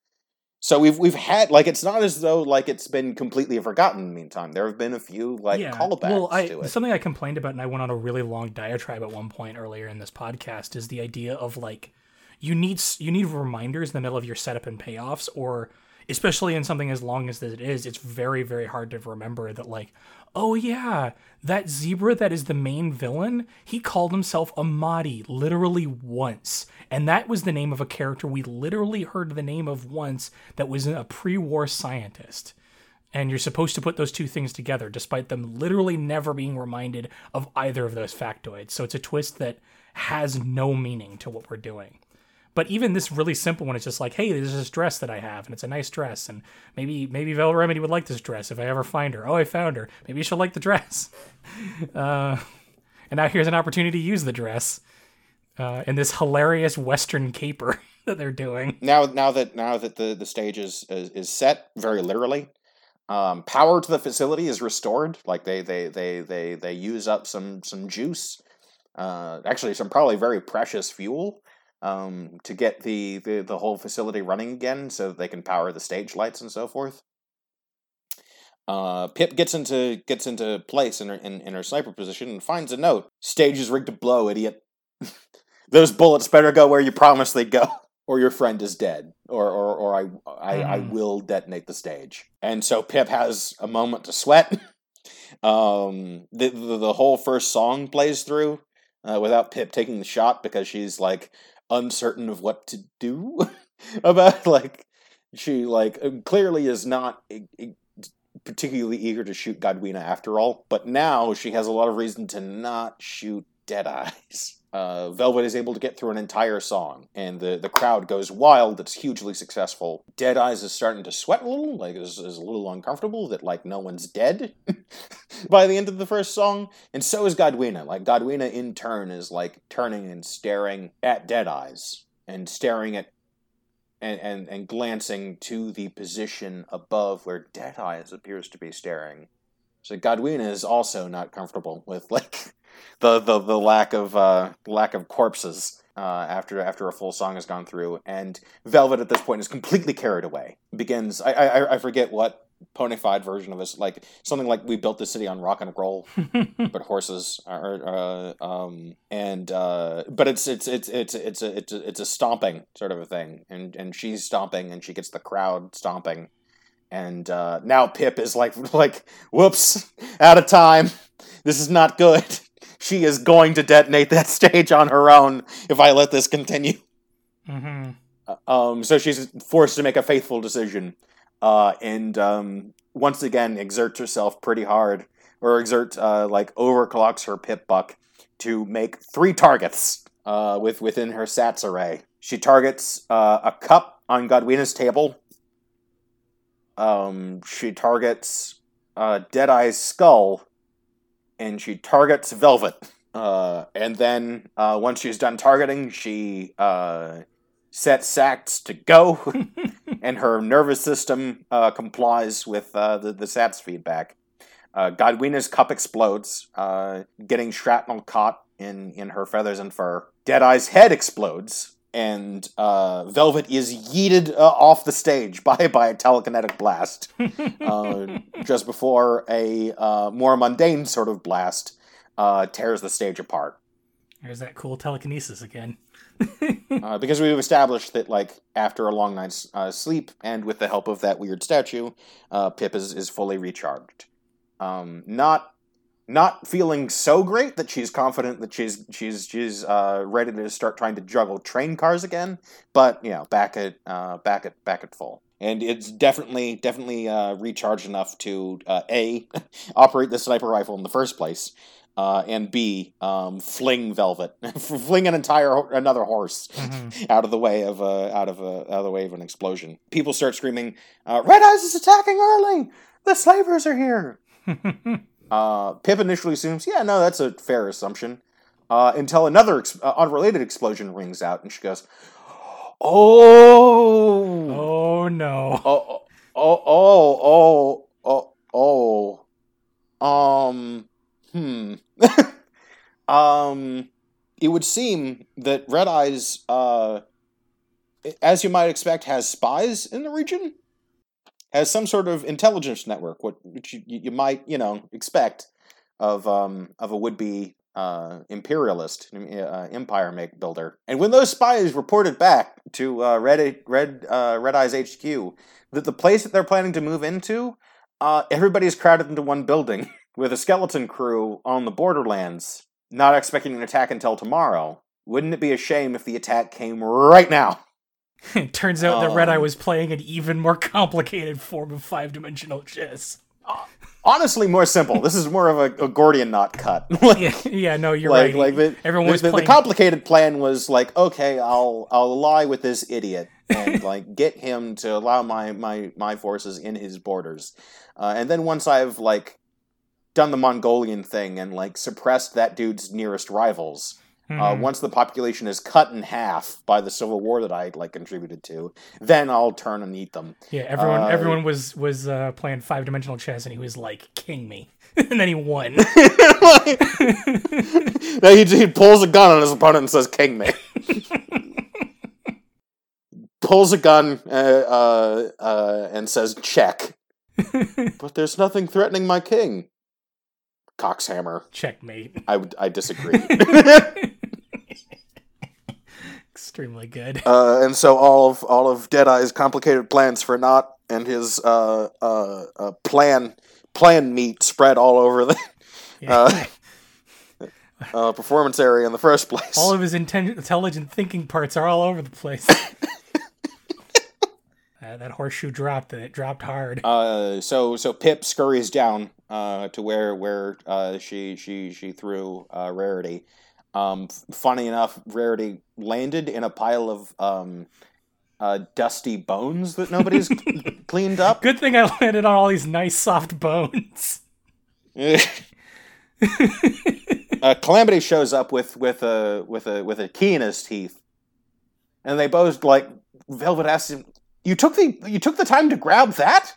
So we've we've had like it's not as though like it's been completely forgotten in the meantime. There have been a few like callbacks well, I, to it. something I complained about, and I went on a really long diatribe at one point earlier in this podcast, is the idea of like you need s- you need reminders in the middle of your setup and payoffs, or especially in something as long as it is, it's very very hard to remember that like, oh yeah, that zebra that is the main villain, he called himself a Mahdi literally once, and that was the name of a character we literally heard the name of once that was a pre-war scientist. And you're supposed to put those two things together despite them literally never being reminded of either of those factoids. So it's a twist that has no meaning to what we're doing but even this really simple one is just like hey there's this dress that i have and it's a nice dress and maybe maybe vel remedy would like this dress if i ever find her. Oh i found her. Maybe she'll like the dress. [LAUGHS] Uh, and now here's an opportunity to use the dress uh, in this hilarious western caper [LAUGHS] that they're doing. Now now that now that the the stage is is, is set very literally um, power to the facility is restored. Like they they they they they use up some some juice uh, actually some probably very precious fuel um, to get the, the the whole facility running again so that they can power the stage lights and so forth uh, Pip gets into gets into place in her in, in her sniper position and finds a note. Stage is rigged to blow, idiot. [LAUGHS] Those bullets better go where you promised they'd go, [LAUGHS] or your friend is dead, or or, or I I, I Mhm. will detonate the stage. And so Pip has a moment to sweat. [LAUGHS] um, the, the the whole first song plays through uh, without Pip taking the shot because she's like uncertain of what to do [LAUGHS] about like she like uh, clearly is not particularly eager to shoot Gawdyna after all, but now she has a lot of reason to not shoot Dead Eyes. Uh, Velvet is able to get through an entire song, and the, the crowd goes wild. It's hugely successful. Dead Eyes is starting to sweat a little, like is, is a little uncomfortable that like no one's dead [LAUGHS] by the end of the first song, and so is Gawdyna. Like Gawdyna in turn is like turning and staring at Dead Eyes and staring at and, and, and glancing to the position above where Dead Eyes appears to be staring. So Gawdyna is also not comfortable with like the the, the lack of uh, lack of corpses uh, after after a full song has gone through, and Velvet at this point is completely carried away. Begins I I, I forget what ponyfied version of this like something like we built the city on rock and roll [LAUGHS] but horses are uh, um and uh but it's it's it's it's it's a it's a, it's a stomping sort of a thing. And and she's stomping and she gets the crowd stomping. And uh now pip is like [LAUGHS] like whoops out of time. This is not good she is going to detonate that [LAUGHS] stage on her own if i let this continue hmm um, so she's forced to make a faithful decision, uh, and um, once again exerts herself pretty hard, or exert uh, like overclocks her pip buck to make three targets uh, with within her sats array. She targets uh, a cup on Gawdyna's table. Um, she targets uh, Deadeye's skull, and she targets Velvet. Uh, and then uh, once she's done targeting, she uh, sets Sats to go, [LAUGHS] and her nervous system uh, complies with uh, the, the Sats feedback. Uh, Gawdyna's cup explodes, uh, getting shrapnel caught in, in her feathers and fur. Deadeye's head explodes, and uh, Velvet is yeeted uh, off the stage [LAUGHS] by, by a telekinetic blast [LAUGHS] uh, just before a uh, more mundane sort of blast uh, tears the stage apart. There's that cool telekinesis again. [LAUGHS] uh, because we've established that like after a long night's uh, sleep and with the help of that weird statue uh, pip is, is fully recharged um, not not feeling so great that she's confident that she's she's she's uh, ready to start trying to juggle train cars again but you know back at uh, back at back at full and it's definitely definitely uh, recharged enough to uh, a [LAUGHS] operate the sniper rifle in the first place uh, and B, um, fling Velvet, [LAUGHS] fling an entire another horse Mhm. [LAUGHS] out of the way of a out of a out of the way of an explosion. People start screaming, uh, "Red Eyes is attacking early! The slavers are here!" Uh, Pip initially assumes, "Yeah, no, that's a fair assumption." Uh, until another ex- uh, unrelated explosion rings out, and she goes, "Oh, oh no. oh, oh, oh, oh, oh, oh, um, Hmm. [LAUGHS] um, it would seem that Red Eyes, uh, as you might expect, has spies in the region. Has some sort of intelligence network, what which you, you might you know expect of um of a would be uh, imperialist uh, empire make builder. And when those spies reported back to uh, Red Red uh, Red Eyes HQ that the place that they're planning to move into, uh, everybody's crowded into one building [LAUGHS] with a skeleton crew on the borderlands, not expecting an attack until tomorrow. Wouldn't it be a shame if the attack came right now? It [LAUGHS] turns out that Red Eye Um, was playing an even more complicated form of five dimensional chess. Honestly, more simple. This is more of a, a Gordian knot cut. [LAUGHS] Like- Yeah, yeah, no, you're like right. like the, Everyone the, was the, the complicated plan was like okay i'll i'll lie with this idiot and [LAUGHS] like get him to allow my my my forces in his borders uh, and then once i've like done the mongolian thing and like suppressed that dude's nearest rivals uh, Mhm. once the population is cut in half by the civil war that i like contributed to then i'll turn and eat them yeah, everyone, uh, everyone was was uh, playing five dimensional chess, and he was like, "King me," [LAUGHS] and then he won. [LAUGHS] he, he pulls a gun on his opponent and says, "King me." [LAUGHS] pulls a gun uh, uh, uh, and says, "Check." but there's nothing threatening my king. Coxhammer. Checkmate. I would. I disagree. Extremely good. uh, and so all of all of Deadeye's complicated plans for Not and his uh, uh, uh, plan plan meat spread all over the Yeah. uh, uh, performance area in the first place. all of his inten- intelligent thinking parts are all over the place. [LAUGHS] Uh, that horseshoe dropped, and it dropped hard. Uh, so so Pip scurries down uh, to where where uh, she she she threw uh, Rarity. Um, funny enough, Rarity landed in a pile of um, uh, dusty bones that nobody's [LAUGHS] cleaned up. Good thing I landed on all these nice soft bones. [LAUGHS] uh, Calamity shows up with with a with a with a key in his teeth, and they both like Velvet asks him, "You took the you took the time to grab that?"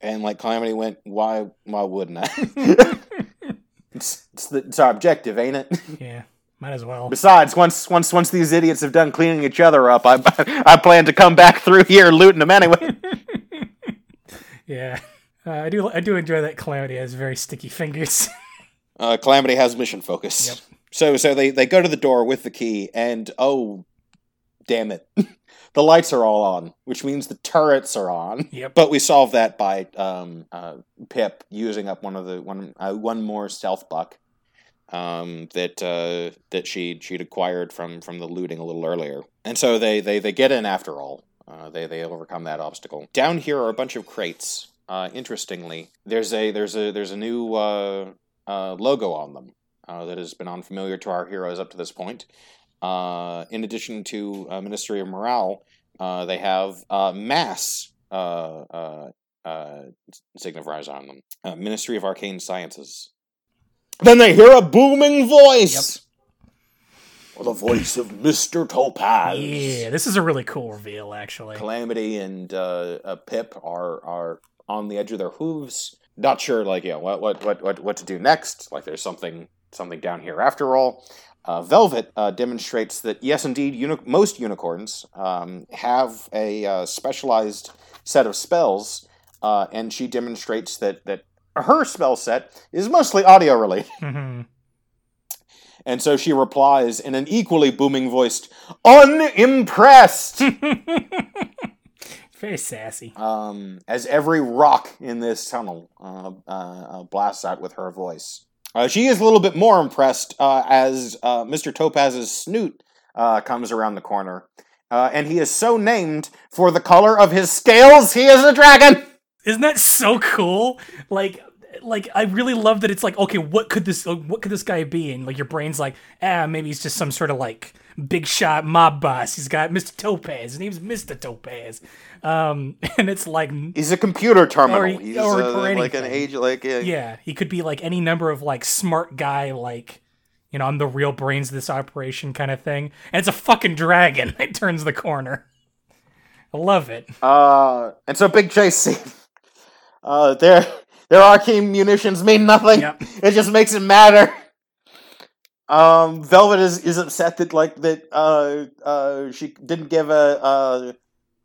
And like Calamity went, "Why why wouldn't I?" [LAUGHS] it's it's, the, it's our objective, ain't it? [LAUGHS] yeah, might as well. Besides, once once once these idiots have done cleaning each other up, I [LAUGHS] I plan to come back through here looting them anyway. [LAUGHS] Yeah, uh, I do. I do enjoy that Calamity has very sticky fingers. Uh, Calamity has mission focus. Yep. So so they they go to the door with the key, and oh, damn it, the lights are all on, which means the turrets are on. Yep. But we solve that by um, uh, Pip using up one of the one uh, one more stealth buck um, that uh, that she she'd acquired from from the looting a little earlier, and so they they they get in after all. Uh, they they overcome that obstacle. Down here are a bunch of crates. Uh, interestingly, there's a there's a there's a new uh, uh, logo on them uh, that has been unfamiliar to our heroes up to this point. Uh, in addition to uh, Ministry of Morale, uh, they have uh, mass uh, uh, uh, signifiers on them. Uh, Ministry of Arcane Sciences. Then they hear a booming voice. Or the voice of Mr. Topaz. yeah, this is a really cool reveal, actually. Calamity and uh, uh, Pip are are on the edge of their hooves, not sure like yeah what what what what what to do next. Like there's something something down here after all. Uh, Velvet uh, demonstrates that yes, indeed, uni- most unicorns um, have a uh, specialized set of spells, uh, and she demonstrates that that her spell set is mostly audio related. [LAUGHS] hmm And so she replies in an equally booming voiced, "Unimpressed." [LAUGHS] Very sassy. um, as every rock in this tunnel uh, uh, uh, blasts out with her voice. Uh, she is a little bit more impressed uh, as uh, Mr. Topaz's snoot uh, comes around the corner. Uh, and he is so named for the color of his scales, he is a dragon! Isn't that so cool? Like, like I really love that it's like, okay, what could this, what could this guy be? And like your brain's like, ah, maybe he's just some sort of like big shot mob boss. He's got Mr. Topaz. His name's Mr. Topaz. Um, [LAUGHS] and it's like, He's a computer terminal. Or- He's or- uh, or like an age, like a, yeah, he could be like any number of like smart guy, like. You know, I'm the real brains of this operation kind of thing. And it's a fucking dragon [LAUGHS] that turns the corner. I love it. Uh, and so big chase [LAUGHS] scene. Uh, they're Their arcane munitions mean nothing. Yep. It just makes it matter. Um, Velvet is, is upset that like that uh uh she didn't give a uh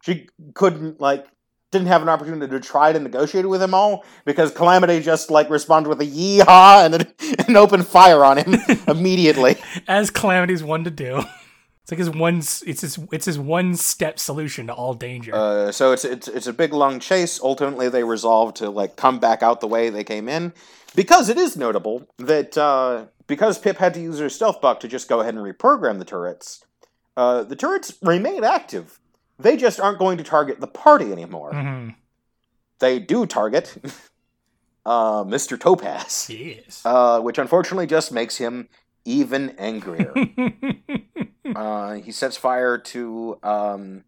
she couldn't like didn't have an opportunity to try to negotiate with him all because Calamity just like responded with a yeehaw and then [LAUGHS] and opened fire on him [LAUGHS] immediately. As Calamity's one to do. It's like his one. It's his. It's his one step solution to all danger. Uh, so it's it's it's a big long chase. Ultimately, they resolve to like come back out the way they came in, because it is notable that uh, because Pip had to use her stealth buck to just go ahead and reprogram the turrets. Uh, the turrets remain active. They just aren't going to target the party anymore. hmm They do target [LAUGHS] uh, Mr. Topaz, Yes. uh, which unfortunately just makes him even angrier. [LAUGHS] uh, he sets fire to um,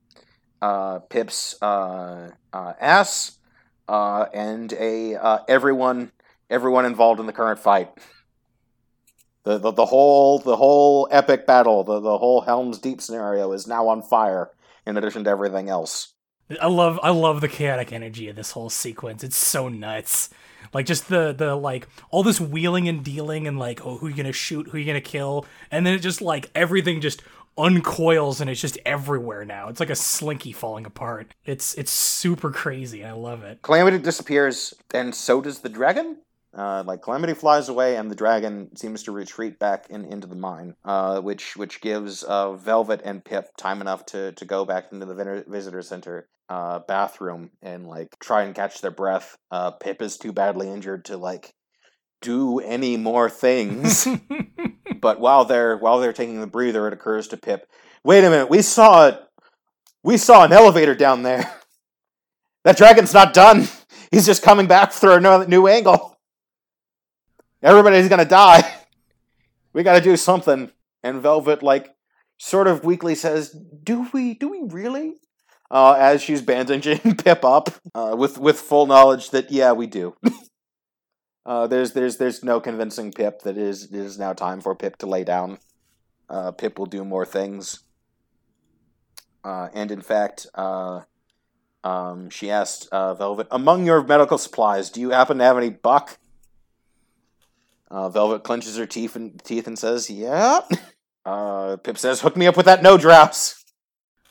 uh, Pip's uh, uh, ass uh, and a uh, everyone everyone involved in the current fight. The, the, the whole the whole epic battle, the, the whole Helm's Deep scenario is now on fire. In addition to everything else, I love I love the chaotic energy of this whole sequence. It's so nuts. Like just the the like all this wheeling and dealing and like oh who you gonna shoot who you gonna kill and then it just like everything just uncoils and it's just everywhere now. It's like a slinky falling apart. It's it's super crazy. I love it. Calamity disappears, and so does the dragon. Uh, like Calamity flies away, and the dragon seems to retreat back in, into the mine, uh, which which gives uh, Velvet and Pip time enough to, to go back into the visitor center uh, bathroom and like try and catch their breath. Uh, Pip is too badly injured to like do any more things. [LAUGHS] but while they're while they're taking the breather, it occurs to Pip, "Wait a minute, we saw it. We saw an elevator down there. That dragon's not done. He's just coming back through another new angle. Everybody's gonna die. [LAUGHS] We got to do something." And Velvet, like, sort of weakly says, "Do we? Do we really?" Uh, as she's bandaging [LAUGHS] Pip up, uh, with with full knowledge that yeah, we do. [LAUGHS] Uh, there's there's there's no convincing Pip that it is it is now time for Pip to lay down. Uh, Pip will do more things. Uh, and in fact, uh, um, she asked Velvet, "Among your medical supplies, do you happen to have any buck?" Uh, Velvet clenches her teeth and teeth and says, "Yeah." Uh, Pip says, "Hook me up with that no drouse."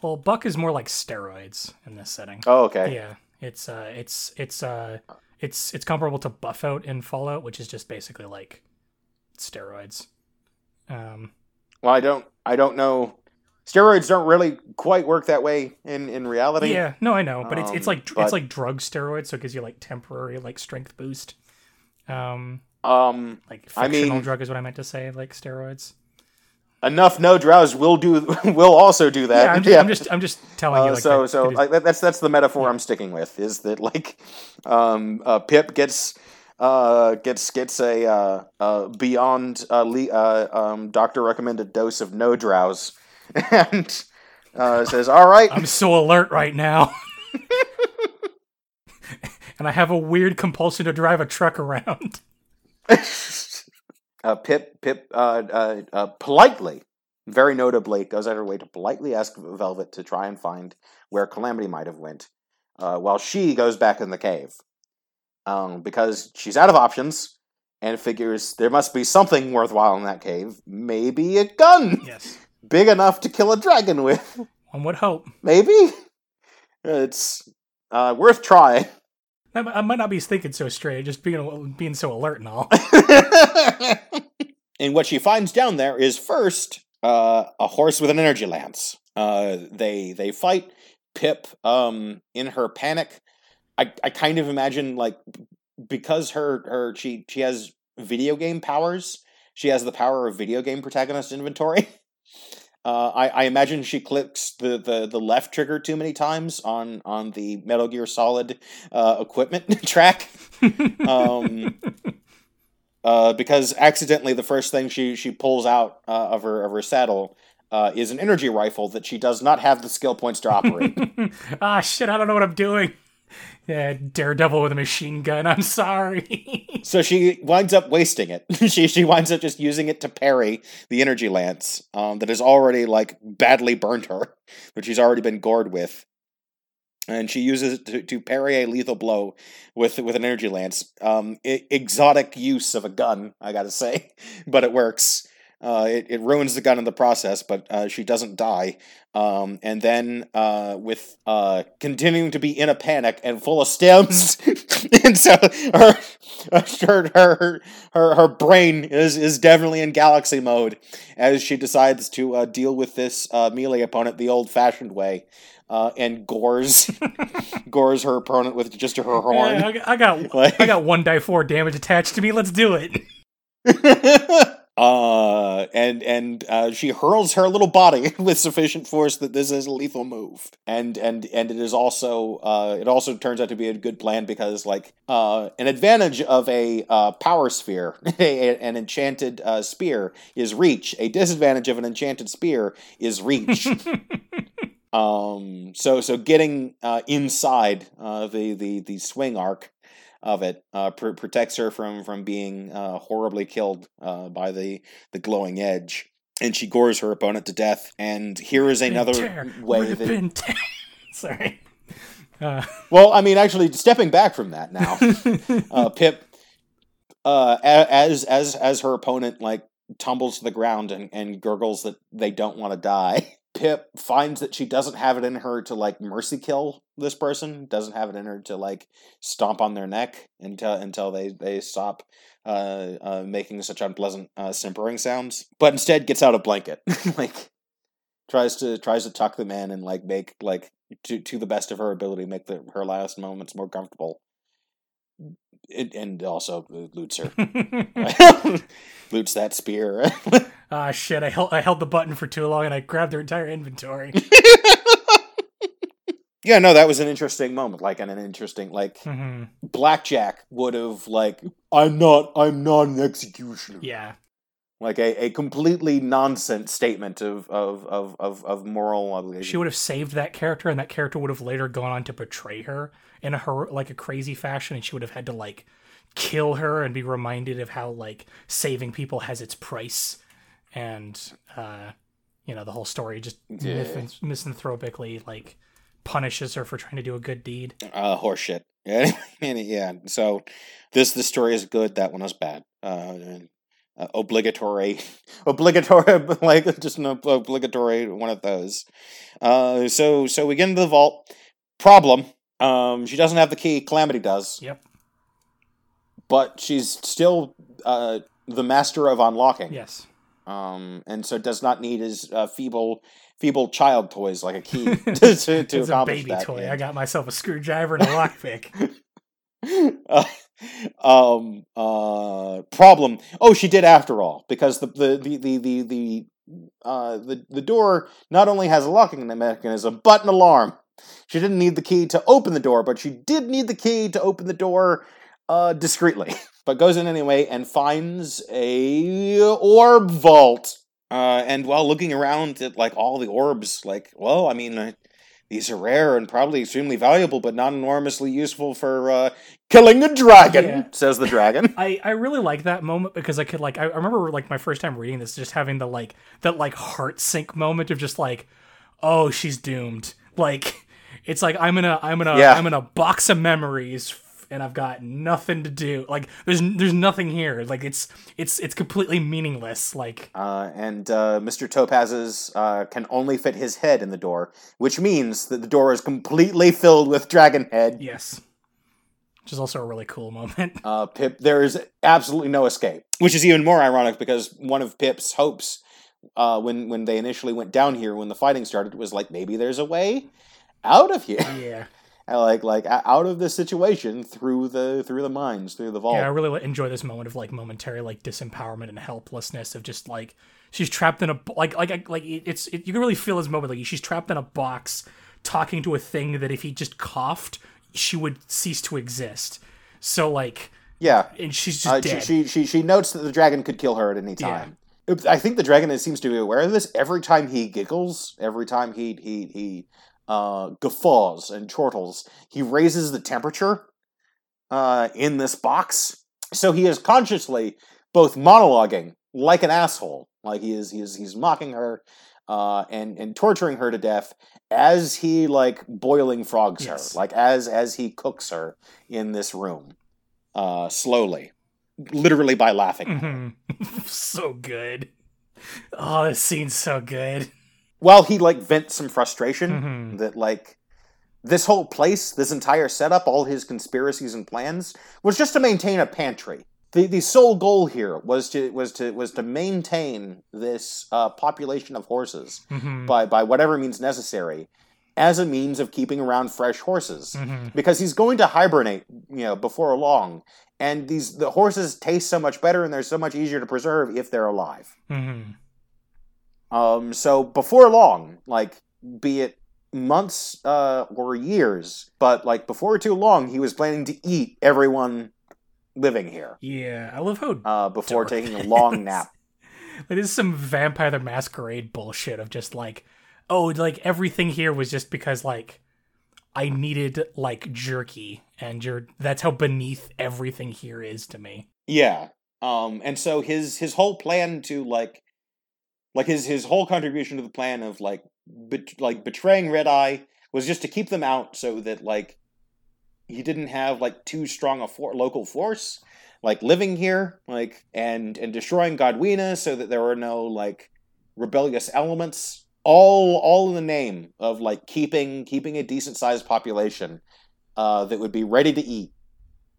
well, Buck is more like steroids in this setting. Oh, okay. Yeah, it's uh, it's it's uh, it's it's comparable to Buff Out in Fallout, which is just basically like steroids. Um, Well, I don't I don't know. Steroids don't really quite work that way in in reality. yeah, no, I know, but it's it's Um, like but- it's like drug steroids, so it gives you like temporary like strength boost. Um, Um, like I fictional mean- drug is what I meant to say, like steroids. enough no drowse will do [LAUGHS] will also do that. yeah, I'm just, [LAUGHS] I'm just I'm just telling you. Uh, Like, so that- so that is- like, that's that's the metaphor I'm sticking with is that like um uh, Pip gets uh gets gets a uh, uh beyond uh, le- uh um doctor recommended dose of no drows [LAUGHS] and uh says all right I'm so alert right now. and I have a weird compulsion to drive a truck around. Uh, Pip Pip uh, uh, uh, politely, very notably, goes out of her way to politely ask Velvet to try and find where Calamity might have went, uh, while she goes back in the cave, um, because she's out of options and figures there must be something worthwhile in that cave. Maybe a gun Yes. [LAUGHS] big enough to kill a dragon with. One would hope. Maybe it's uh, worth trying. I I might not be thinking so straight, just being being so alert and all. [LAUGHS] and what she finds down there is first uh, a horse with an energy lance. Uh, they they fight Pip um, in her panic. I, I kind of imagine like because her her she she has video game powers. She has the power of video game protagonist inventory. [LAUGHS] Uh, I, I imagine she clicks the, the, the left trigger too many times on, on the Metal Gear Solid uh, equipment [LAUGHS] track um, [LAUGHS] uh, because accidentally the first thing she she pulls out uh, of her of her saddle uh, is an energy rifle that she does not have the skill points to operate. [LAUGHS] ah, shit! I don't know what I'm doing. Yeah, Daredevil with a machine gun. I'm sorry. [LAUGHS] so she winds up wasting it. [LAUGHS] she she winds up just using it to parry the energy lance um, that has already like badly burned her, which she's already been gored with. and she uses it to, to parry a lethal blow with with an energy lance. Um, e- exotic use of a gun, I gotta say, [LAUGHS] but it works. Uh, it, it ruins the gun in the process, but uh, she doesn't die. Um, and then uh, with uh, continuing to be in a panic and full of stems, [LAUGHS] and so her, her her her her brain is is definitely in galaxy mode as she decides to uh, deal with this uh, melee opponent the old fashioned way. Uh, and gores [LAUGHS] gores her opponent with just her horn. Yeah, I, got- I got Like- I got one die four damage attached to me. Let's do it. [LAUGHS] uh, and and uh, she hurls her little body [LAUGHS] with sufficient force that this is a lethal move. And and and it is also uh, it also turns out to be a good plan because like uh, an advantage of a uh, power sphere, [LAUGHS] a, an enchanted uh, spear is reach. A disadvantage of an enchanted spear is reach. [LAUGHS] um. So so getting uh, inside uh, the the the swing arc of it uh, pr- protects her from from being uh, horribly killed uh, by the the glowing edge, and she gores her opponent to death. And here is another way that. [LAUGHS] Sorry. Uh, Well, I mean, actually, stepping back from that now, uh, [LAUGHS] Pip, uh, as as as her opponent like tumbles to the ground and, and gurgles that they don't want to die. Pip finds that she doesn't have it in her to like mercy kill this person. Doesn't have it in her to like stomp on their neck until until they they stop uh, uh, making such unpleasant uh, simpering sounds. But instead, gets out a blanket, [LAUGHS] like tries to tries to tuck them in and like make like to to the best of her ability make the, her last moments more comfortable. It, and also loots her, [LAUGHS] [LAUGHS] loots that spear. Ah, shit! I held I held the button for too long, and I grabbed their entire inventory. [LAUGHS] yeah, no, that was an interesting moment. Like, and an interesting like hmm blackjack would have like, I'm not, I'm not an executioner. Yeah, like a, a completely nonsense statement of of of of, of moral obligation. she would have saved that character, and that character would have later gone on to betray her in a her like a crazy fashion, and she would have had to like kill her and be reminded of how like saving people has its price, and uh, you know the whole story just Yeah. misanthropically like punishes her for trying to do a good deed. uh horseshit. [LAUGHS] Yeah, yeah. So this the story is good. That one was bad. Uh, and, uh, obligatory, [LAUGHS] obligatory, [LAUGHS] like just an ob- obligatory one of those. Uh, so so we get into the vault. Problem. Um, she doesn't have the key. Calamity does. Yep. But she's still uh the master of unlocking. Yes. Um, and so does not need his uh, feeble feeble child toys like a key to [LAUGHS] [LAUGHS] to, to it's a baby that. toy. yeah. I got myself a screwdriver and a [LAUGHS] lockpick. uh, um uh problem oh she did after all because the the the the the, the uh the, the door not only has a locking mechanism but an alarm she didn't need the key to open the door but she did need the key to open the door uh discreetly but goes in anyway and finds a orb vault uh and while looking around at like all the orbs like well i mean uh, these are rare and probably extremely valuable, but not enormously useful for uh, killing a dragon. Yeah. Says the dragon. [LAUGHS] I, I really like that moment because I could like I, I remember like my first time reading this just having the like that like heart sink moment of just like oh she's doomed like it's like I'm in a I'm in a Yeah. am in a box of memories and I've got nothing to do. Like there's there's nothing here. Like it's it's it's completely meaningless. Like Uh, and uh, Mr. Topaz's uh, can only fit his head in the door, which means that the door is completely filled with dragon head. yes. Which is also a really cool moment. [LAUGHS] Uh, Pip, there is absolutely no escape, which is even more ironic because one of Pip's hopes uh, when when they initially went down here, when the fighting started, was like maybe there's a way out of here, yeah like like out of this situation through the through the mines, through the vault. Yeah, I really enjoy this moment of like momentary like disempowerment and helplessness of just like she's trapped in a like like like it's it, you can really feel this moment like she's trapped in a box talking to a thing that if he just coughed she would cease to exist. So like yeah, and she's just Uh, dead. she, she she she notes that the dragon could kill her at any Yeah. time. I think the dragon seems to be aware of this. Every time he giggles, every time he he he uh, guffaws and chortles, he raises the temperature uh, in this box. So he is consciously both monologuing like an asshole, like he is he is he's mocking her, uh, and and torturing her to death as he like boiling frogs Yes. her, like as as he cooks her in this room, uh, slowly, literally by laughing. Mhm. [LAUGHS] so good. Oh, this scene's so good. While he like vents some frustration Mhm. that like this whole place, this entire setup, all his conspiracies and plans was just to maintain a pantry. The the sole goal here was to was to was to maintain this uh, population of horses Mhm. by by whatever means necessary as a means of keeping around fresh horses Mhm. because he's going to hibernate you know before long and these the horses taste so much better and they're so much easier to preserve if they're alive Mhm. Um so before long like be it months uh or years but like before too long he was planning to eat everyone living here Yeah, I love how uh before taking a [LAUGHS] long nap It is some Vampire the Masquerade bullshit of just like, oh, like everything here was just because like I needed like jerky, and you're that's how beneath everything here is to me. Yeah. Um and so his his whole plan to like like his his whole contribution to the plan of like bet- like betraying Red Eye was just to keep them out so that like he didn't have like too strong a for- local force like living here like and and destroying Gawdyna so that there were no like rebellious elements. All all in the name of like keeping keeping a decent sized population uh that would be ready to eat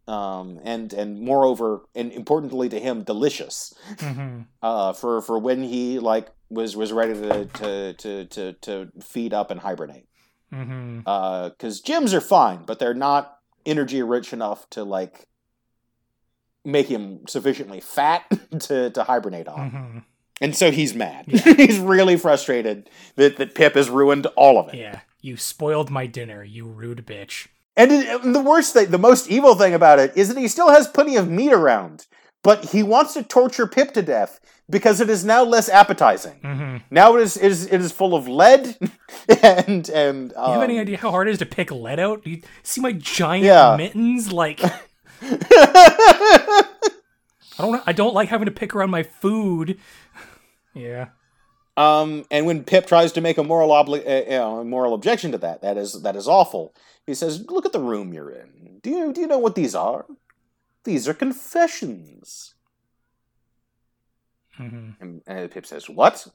um, and and moreover, and importantly to him, delicious. hmm Uh, for for when he like was was ready to to to to, to feed up and hibernate. Because gyms are fine, but they're not energy rich enough to like make him sufficiently fat [LAUGHS] to to hibernate on. hmm And so he's mad. Yeah. [LAUGHS] he's really frustrated that that Pip has ruined all of it. Yeah, you spoiled my dinner, you rude bitch. And it, and the worst thing, the most evil thing about it is that he still has plenty of meat around, but he wants to torture Pip to death because it is now less appetizing. hmm Now it is it is, it is full of lead [LAUGHS] and and You have any um, idea how hard it is to pick lead out? Do You see my giant Yeah. mittens? Like [LAUGHS] I don't I don't like having to pick around my food. Yeah. Um and when Pip tries to make a moral obli- uh, you know, a moral objection to that, that is that is awful. He says, "Look at the room you're in. Do you do you know what these are? These are confessions." hmm And uh, Pip says, "What?"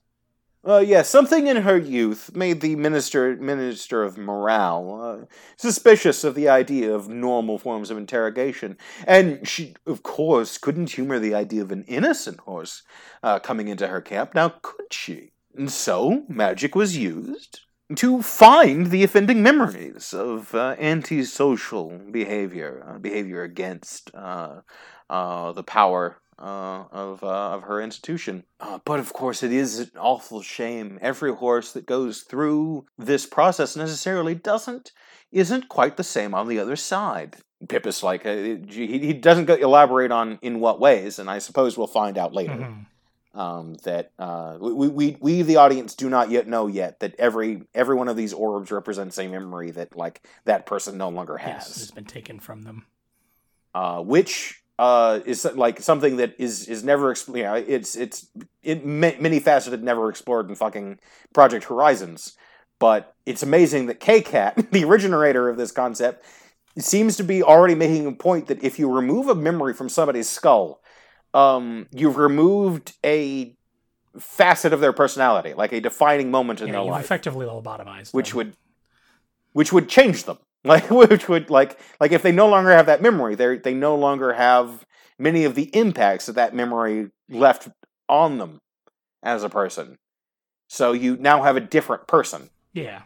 Uh, yeah, something in her youth made the minister minister of morale uh, suspicious of the idea of normal forms of interrogation, and she, of course, couldn't humor the idea of an innocent horse uh, coming into her camp. Now, could she? And so, magic was used to find the offending memories of uh, antisocial behavior, uh, behavior against uh, the power uh, of uh, of her institution. Uh, but of course, it is an awful shame. Every horse that goes through this process necessarily doesn't isn't quite the same on the other side. Pip is like uh, he, he doesn't go elaborate on in what ways, and I suppose we'll find out later hmm um, that uh, we, we we the audience do not yet know yet that every every one of these orbs represents a memory that like that person no longer Yes, has, has been taken from them. uh, which uh, is like something that is is never expl- you know, it's it's it ma- many faceted, never explored in fucking Project Horizons. But it's amazing that Kkat, [LAUGHS] the originator of this concept, seems to be already making a point that if you remove a memory from somebody's skull, um, you've removed a facet of their personality, like a defining moment in Yeah, their you've life, effectively lobotomized which them. would which would change them. [LAUGHS] Like which would like like if they no longer have that memory, they they no longer have many of the impacts that that memory left on them as a person. So you now have a different person. Yeah.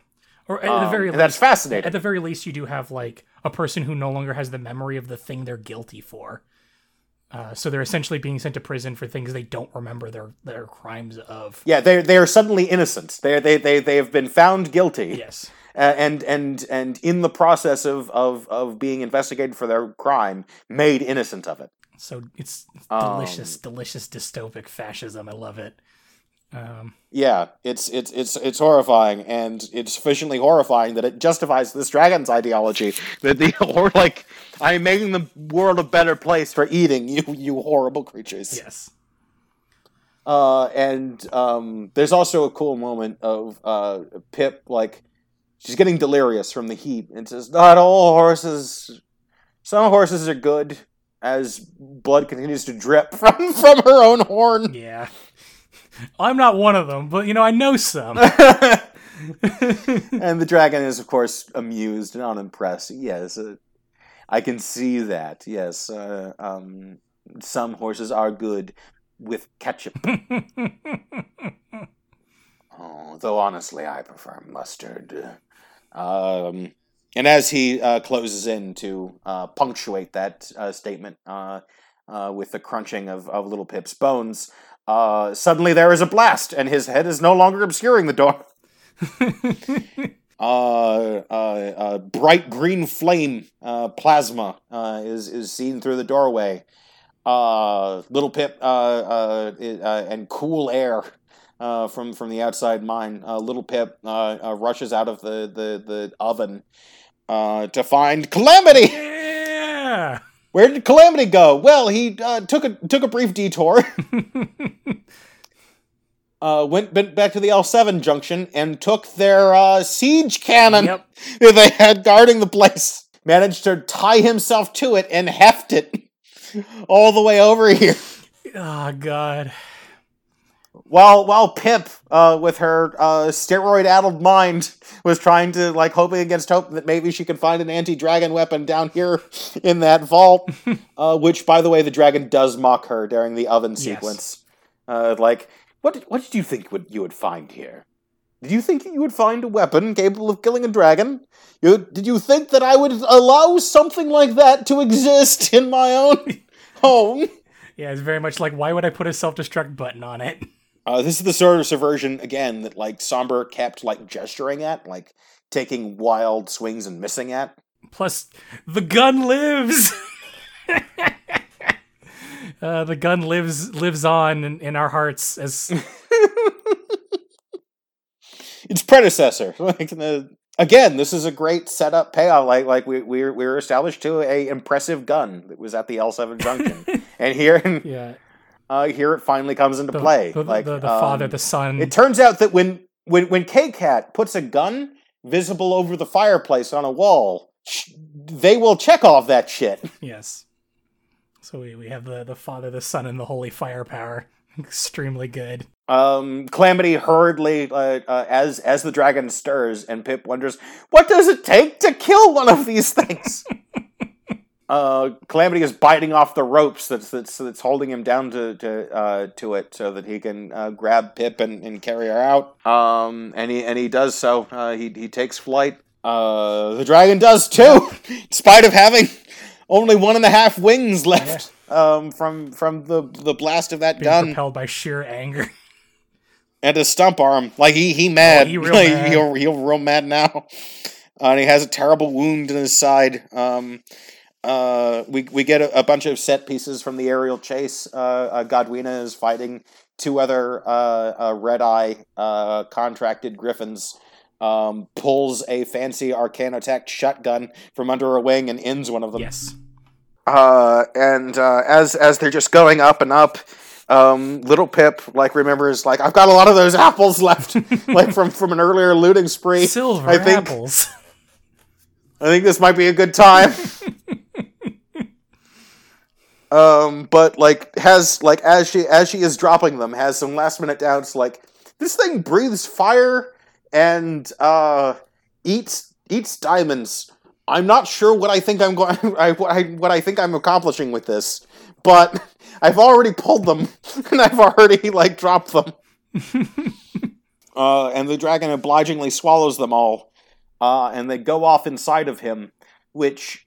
Or at the Um, very least, that's fascinating. at the very least, you do have like a person who no longer has the memory of the thing they're guilty for. Uh, so they're essentially being sent to prison for things they don't remember their their crimes of. Yeah, they they are suddenly innocent. They they they they have been found guilty. Yes. Uh, and and and in the process of, of of being investigated for their crime, made innocent of it. So it's it's Um, delicious, delicious dystopic fascism. I love it. Um, Yeah, it's it's it's it's horrifying, and it's sufficiently horrifying that it justifies this dragon's ideology. That the [LAUGHS] or like I'm making the world a better place for eating you, you horrible creatures. yes. Uh, and um, there's also a cool moment of uh, Pip like she's getting delirious from the heat and says, "Not all horses. Some horses are good." As blood continues to drip [LAUGHS] from from her own horn. Yeah. I'm not one of them, but you know, I know some. [LAUGHS] [LAUGHS] and the dragon is, of course, amused and unimpressed. Yes, uh, I can see that. Yes, uh, um, some horses are good with ketchup. oh, though honestly, I prefer mustard. Um, and as he uh, closes in to uh, punctuate that uh, statement uh, uh, with the crunching of, of Little Pip's bones, uh, suddenly there is a blast, and his head is no longer obscuring the door. [LAUGHS] uh, uh, uh, bright green flame uh, plasma uh, is is seen through the doorway. Uh, little Pip uh, uh, uh, and cool air uh, from from the outside mine. Uh, little Pip uh, uh, rushes out of the the, the oven uh, to find Calamity. yeah. Where did Calamity go? Well, he uh, took a took a brief detour. [LAUGHS] uh, went, went back to the L7 junction and took their uh, siege cannon Yep. [LAUGHS] that they had guarding the place. Managed to tie himself to it and heft it [LAUGHS] all the way over here. Oh god. While while Pip, uh, with her uh, steroid-addled mind, was trying to like hoping against hope that maybe she could find an anti-dragon weapon down here in that vault. [LAUGHS] uh, which, by the way, the dragon does mock her during the oven sequence. Uh, like, what did, what did you think would you would find here? Did you think you would find a weapon capable of killing a dragon? You, did you think that I would allow something like that to exist in my own [LAUGHS] home? Yeah, it's very much like why would I put a self-destruct button on it? Uh, this is the sort of subversion again that like Somber kept like gesturing at, like taking wild swings and missing at. Plus, the gun lives. [LAUGHS] uh, the gun lives lives on in, in our hearts as [LAUGHS] Its predecessor, [LAUGHS] like the again, this is a great setup payoff. Like like we we were, we were established to a impressive gun that was at the L seven junction, and here yeah. Uh, here it finally comes into The, play. the, like the, the um, father, the son. It turns out that when when when Kkat puts a gun visible over the fireplace on a wall, sh- they will check off that shit. [LAUGHS] yes. So we, we have the, the father, the son, and the holy firepower. [LAUGHS] Extremely good. Um, Calamity hurriedly, uh, uh, as as the dragon stirs, and Pip wonders, "What does it take to kill one of these things?" [LAUGHS] uh, Calamity is biting off the ropes that's that's, that's holding him down to to uh, to it, so that he can uh, grab Pip and, and carry her out. Um, and he and he does so. Uh, he he takes flight. Uh, the dragon does too, [LAUGHS] in spite of having only one and a half wings left. Um, from from the the blast of that Being gun propelled by sheer anger. and a stump arm. Like he he mad. Oh, he real [LAUGHS] like, mad. He'll, he'll real mad now. Uh, and he has a terrible wound in his side. Um, uh, we we get a, a bunch of set pieces from the aerial chase. Uh, uh, Gawdyna is fighting two other uh, uh, red eye uh, contracted griffins. Um, pulls a fancy Arcanotech shotgun from under her wing and ends one of them. yes. Uh, and uh, as as they're just going up and up, um, little Pip like remembers like I've got a lot of those [LAUGHS] apples left, [LAUGHS] like from from an earlier looting spree. Silver I think apples. I think this might be a good time. [LAUGHS] um, but like has like as she as she is dropping them, has some last minute doubts. Like this thing breathes fire and uh, eats eats diamonds. I'm not sure what I think I'm going. [LAUGHS] I, what I what I think I'm accomplishing with this, but [LAUGHS] I've already pulled them [LAUGHS] and I've already like dropped them. uh, and the dragon obligingly swallows them all, uh, and they go off inside of him, which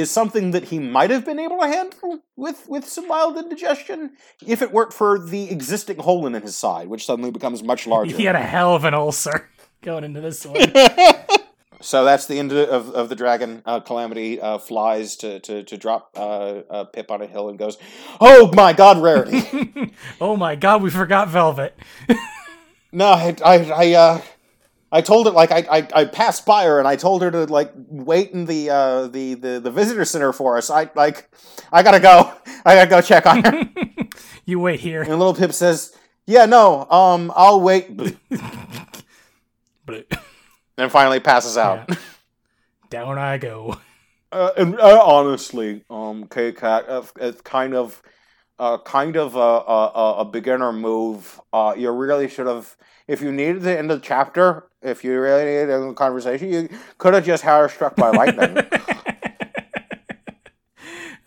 is something that he might have been able to handle with with some mild indigestion if it weren't for the existing hole in his side, which suddenly becomes much [LAUGHS] larger. he had a hell of an ulcer [LAUGHS] going into this one. [LAUGHS] So that's the end of, of the dragon. Uh, Calamity uh, flies to, to, to drop uh, Pip on a hill and goes, "Oh my God, rarity!" oh my god, we forgot Velvet. no, I I I, uh, I told her like I, I I passed by her and I told her to like wait in the uh, the, the the visitor center for us. I like I gotta go. I gotta go check on her. [LAUGHS] you wait here. and little Pip says, Yeah, no. Um, I'll wait. But [LAUGHS] and finally passes out. Yeah. down I go. Uh, and uh, honestly, um, Kkat, uh, it's kind of, uh, kind of a, a, a beginner move. Uh, you really should have, if you needed to end the chapter, if you really needed a conversation, you could have just had her struck by lightning. [LAUGHS]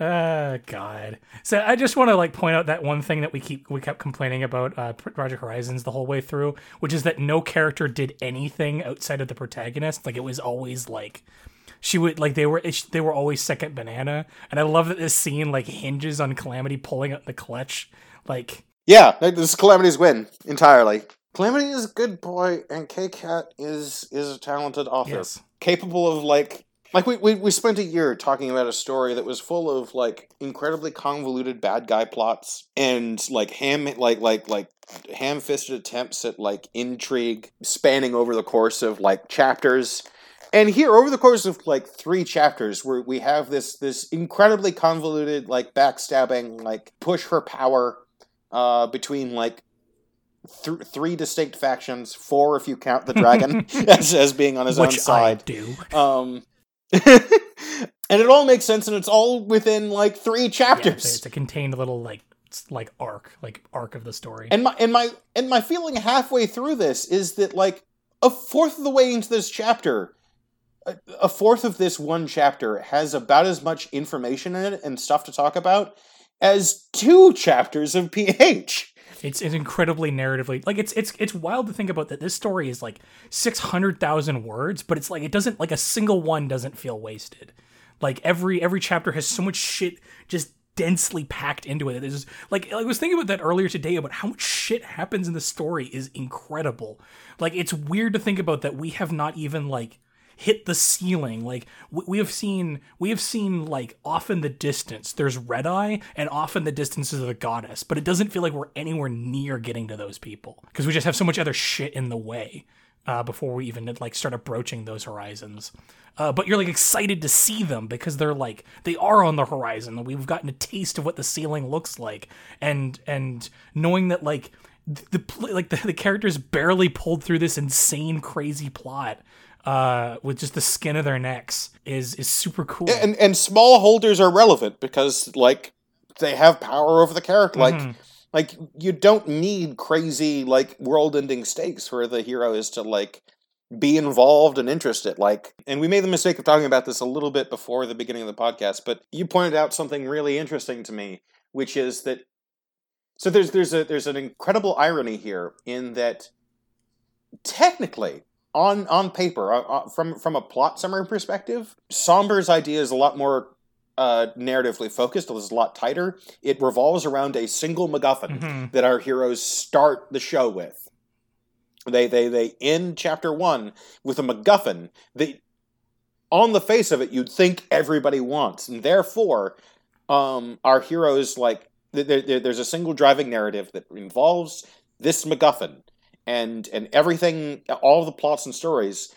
Ah, God. So I just want to like point out that one thing that we keep we kept complaining about uh, Project Horizons the whole way through, which is that no character did anything outside of the protagonist. Like it was always like she would like they were they were always second banana, and I love that this scene like hinges on Calamity pulling up the clutch. Like yeah, like, this is Calamity's win entirely. Calamity is a good boy, and Kkat is is a talented author, yes, capable of like like we, we we spent a year talking about a story that was full of like incredibly convoluted bad guy plots and like ham like like like ham-fisted attempts at like intrigue spanning over the course of like chapters. And here over the course of like three chapters where we have this this incredibly convoluted like backstabbing like push for power uh between like th- three distinct factions four if you count the dragon [LAUGHS] [LAUGHS] as, as being on his own which I side do. um, [LAUGHS] and it all makes sense, and it's all within like three Yeah, it's, a, chapters. it's a contained little like like arc, like arc of the story. and my and my and my feeling halfway through this is that like a fourth of the way into this chapter, a fourth of this one chapter has about as much information in it and stuff to talk about as two chapters of PH. It's it's incredibly narratively like it's it's it's wild to think about that this story is like six hundred thousand words, but it's like it doesn't like a single one doesn't feel wasted. Like every every chapter has so much shit just densely packed into it. There's like I was thinking about that earlier today about how much shit happens in the story is incredible. Like it's weird to think about that we have not even like hit the ceiling. Like we, have seen, we have seen like off in the distance. There's Red Eye, and off in the distance is the Goddess. But it doesn't feel like we're anywhere near getting to those people because we just have so much other shit in the way uh, before we even like start approaching those horizons. Uh, but you're like excited to see them because they're like they are on the horizon. We've gotten a taste of what the ceiling looks like, and and knowing that like the, the like the, the characters barely pulled through this insane crazy plot uh, with just the skin of their necks is is super cool. And and small holders are relevant because like they have power over the character. Like Mhm. like you don't need crazy like world-ending stakes for the hero is to like be involved and interested like and we made the mistake of talking about this a little bit before the beginning of the podcast but you pointed out something really interesting to me which is that so there's there's a there's an incredible irony here in that technically on on paper uh, uh, from from a plot summary perspective somber's idea is a lot more uh, narratively focused it's a lot tighter. It revolves around a single macguffin Mhm. that our heroes start the show with. They they they end chapter one with a macguffin that on the face of it you'd think everybody wants. And therefore um our heroes like th- there, there- there's a single driving narrative that involves this macguffin and and everything all the plots and stories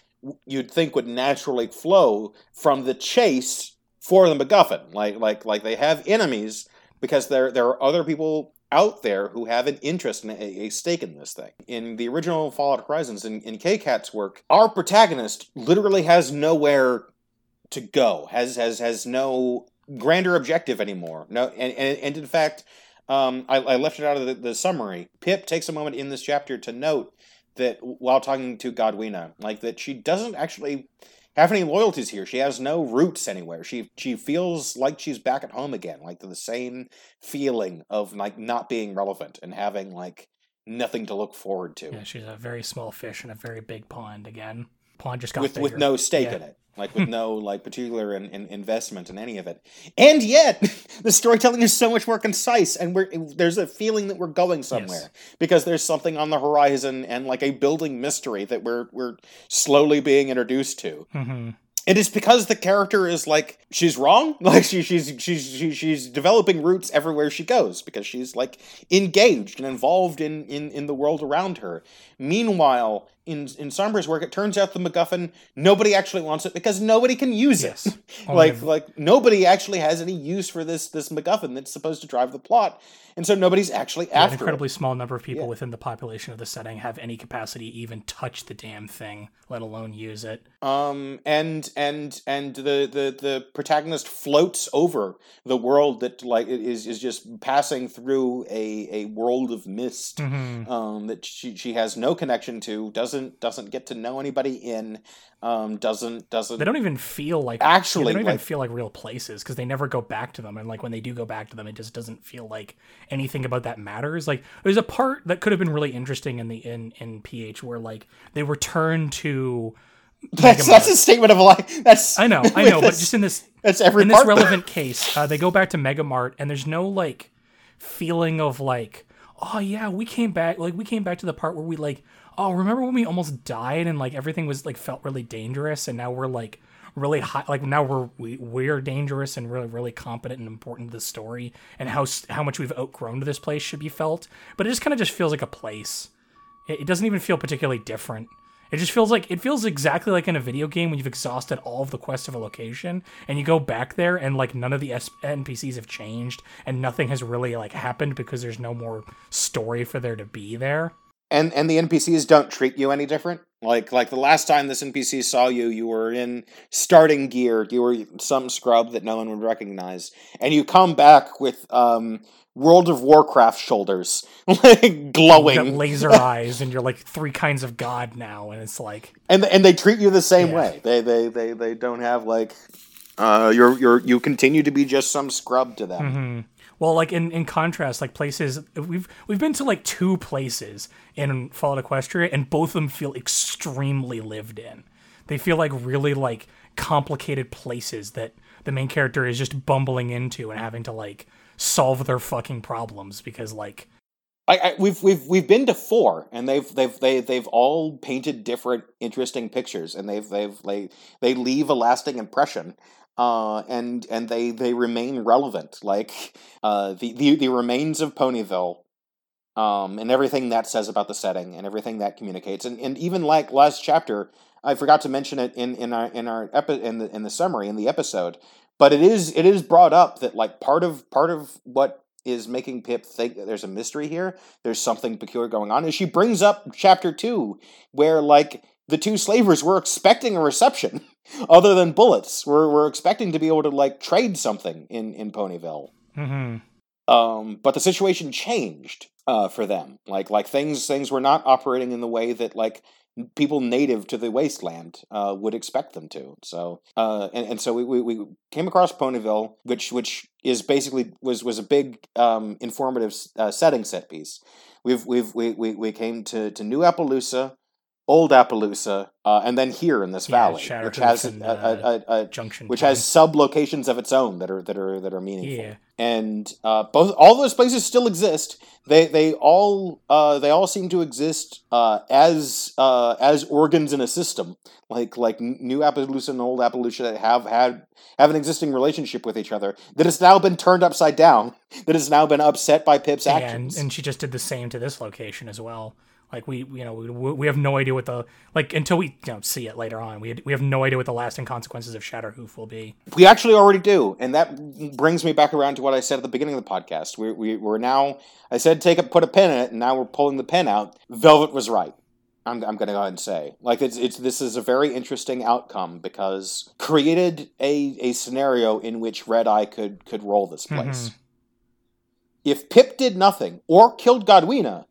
you'd think would naturally flow from the chase for the macguffin like like like they have enemies because there there are other people out there who have an interest and a, a stake in this thing. In the original Fallout Horizons, in, in Kkat's work, our protagonist literally has nowhere to go, has has has no grander objective anymore. No, and and, and in fact, um, I, I left it out of the, the summary. Pip takes a moment in this chapter to note that while talking to Gawdyna, like that she doesn't actually have any loyalties here. She has no roots anywhere. She she feels like she's back at home again, like the same feeling of like not being relevant and having like nothing to look forward to Yeah, she's a very small fish in a very big pond again. Pond just got with with no stake Yeah. in it. Like with no like particular in, in investment in any of it, and yet [LAUGHS] the storytelling is so much more concise, and we're there's a feeling that we're going somewhere because there's something on the horizon and like a building mystery that we're we're slowly being introduced to. Mhm. And it's because the character is like she's wrong, [LAUGHS] like she, she's she's she, she's developing roots everywhere she goes because she's like engaged and involved in in in the world around her. Meanwhile, in in Somber's work, it turns out the MacGuffin nobody actually wants it because nobody can use Yes. [LAUGHS] it. Like like nobody actually has any use for this this MacGuffin that's supposed to drive the plot, and so nobody's actually Yeah, an incredibly it. small number of people Yeah. within the population of the setting have any capacity to even touch the damn thing, let alone use it. Um, and and and the the the protagonist floats over the world that like is is just passing through a a world of mist. Mhm. um, that she she has no connection to, doesn't doesn't get to know anybody in, um, doesn't doesn't. They don't even feel like Actually, yeah, they don't even like- feel like real places because they never go back to them. And like when they do go back to them, it just doesn't feel like anything about that matters. Like there's a part that could have been really interesting in the in in PH where like they return to. [LAUGHS] that's that's a statement of like that's. I know, I [LAUGHS] know, but just in this that's every in this relevant case, uh, they go back to Megamart, and there's no like feeling of like, oh yeah, we came back. Like we came back to the part where we like, oh, remember when we almost died and like everything was like felt really dangerous, and now we're like really high. Like now we're we, we're dangerous and really really competent and important to the story, and how how much we've outgrown to this place should be felt. But it just kind of just feels like a place. It, it doesn't even feel particularly different. It just feels like it feels exactly like in a video game when you've exhausted all of the quests of a location and you go back there and like none of the NPCs have changed and nothing has really like happened because there's no more story for there to be there. and and the NPCs don't treat you any different. Like like the last time this NPC saw you, you were in starting gear. You were some scrub that no one would recognize, and you come back with um, World of Warcraft shoulders, [LAUGHS] like You got glowing, laser [LAUGHS] eyes and you're like three kinds of god now and it's like and and they treat you the same Yeah. way. They they they they don't have like. Uh, you're you're you continue to be just some scrub to them. Mm-hmm. Well, like in, in contrast, like places we've we've been to like two places in Fallout Equestria, and both of them feel extremely lived in. They feel like really like complicated places that the main character is just bumbling into and having to like solve their fucking problems because like I, I, we've we've we've been to four, and they've they've they they've all painted different interesting pictures, and they've they've they they leave a lasting impression, uh, and and they they remain relevant. Like uh, the the the remains of Ponyville, um, and everything that says about the setting, and everything that communicates, and and even like last chapter, I forgot to mention it in in our in our epi- in the in the summary in the episode, but it is it is brought up that like part of part of what is making Pip think that there's a mystery here. There's something peculiar going on. And she brings up chapter two, where like the two slavers were expecting a reception [LAUGHS] other than bullets. We're we're expecting to be able to like trade something in in Ponyville. mhm. Um, but the situation changed uh, for them. Like like things things were not operating in the way that like people native to the wasteland uh, would expect them to. So uh, and, and so we, we, we came across Ponyville, which which is basically was was a big um, informative uh, setting set piece. We've we've we, we, we came to, to New Appaloosa, Old Appaloosa, uh, and then here in this Yeah, valley, which has a, and, a, a, a, Junction which Point. has sub locations of its own that are that are that are meaningful yeah and uh, both all those places still exist. They they all uh, they all seem to exist uh, as uh, as organs in a system, like like New Appaloosa and Old Appaloosa have had have an existing relationship with each other that has now been turned upside down. That has now been upset by Pip's and actions. and she just did the same to this location as well. Like we, you know, we, we have no idea what the like until we you know see it later on. We we have no idea what the lasting consequences of Shatterhoof will be. We actually already do, and that brings me back around to what I said at the beginning of the podcast. We, we we're now. I said take a put a pin in it, and now we're pulling the pin out. Velvet was right. I'm, I'm going to go ahead and say, like, it's it's this is a very interesting outcome because created a a scenario in which Red Eye could could roll this place. Mm-hmm. If Pip did nothing or killed Gawdyna,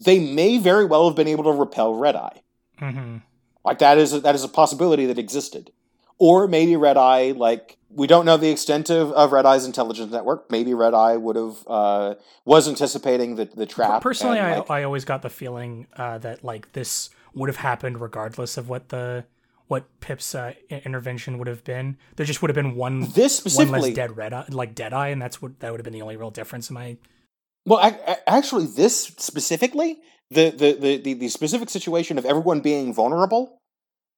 they may very well have been able to repel Red Eye. hmm Like that is a, that is a possibility that existed. Or maybe Red Eye, like we don't know the extent of, of Red Eye's intelligence network. Maybe Red Eye would have uh, was anticipating the the trap. Personally, and, I like, I always got the feeling uh, that like this would have happened regardless of what the what Pip's uh, intervention would have been. There just would have been one this one less specifically. dead red eye, like dead eye, and that's what that would have been the only real difference in my. Well, I, I- actually, this specifically, the, the the the the specific situation of everyone being vulnerable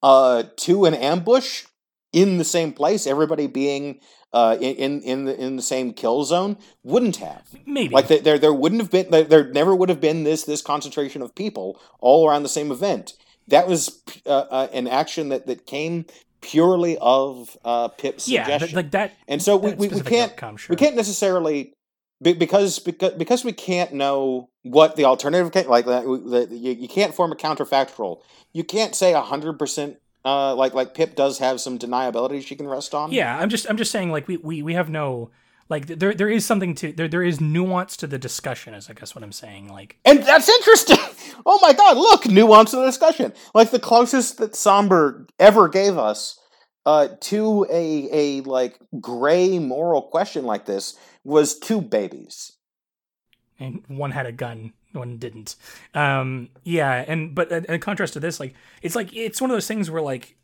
uh, to an ambush in the same place, everybody being uh, in in the, in the same kill zone, wouldn't have. Maybe Like there, there, there wouldn't have been, there, there never would have been this this concentration of people all around the same event that was uh, uh, an action that that came purely of uh, Pip's Yeah, suggestion. th- like that. and so we, we, we can't outcome, sure. we can't necessarily because because because we can't know what the alternative ca- like that the, you, you can't form a counterfactual. You can't say 100% uh like like pip does have some deniability she can rest on. Yeah, I'm just I'm just saying like we we, we have no like there there is something to there there is nuance to the discussion is I guess what I'm saying like and that's interesting! [LAUGHS] Oh my god look nuance of the discussion! Like the closest that somber ever gave us uh to a a like gray moral question like this was two babies. And one had a gun one didn't. Um yeah and but in contrast to this like it's like it's one of those things where like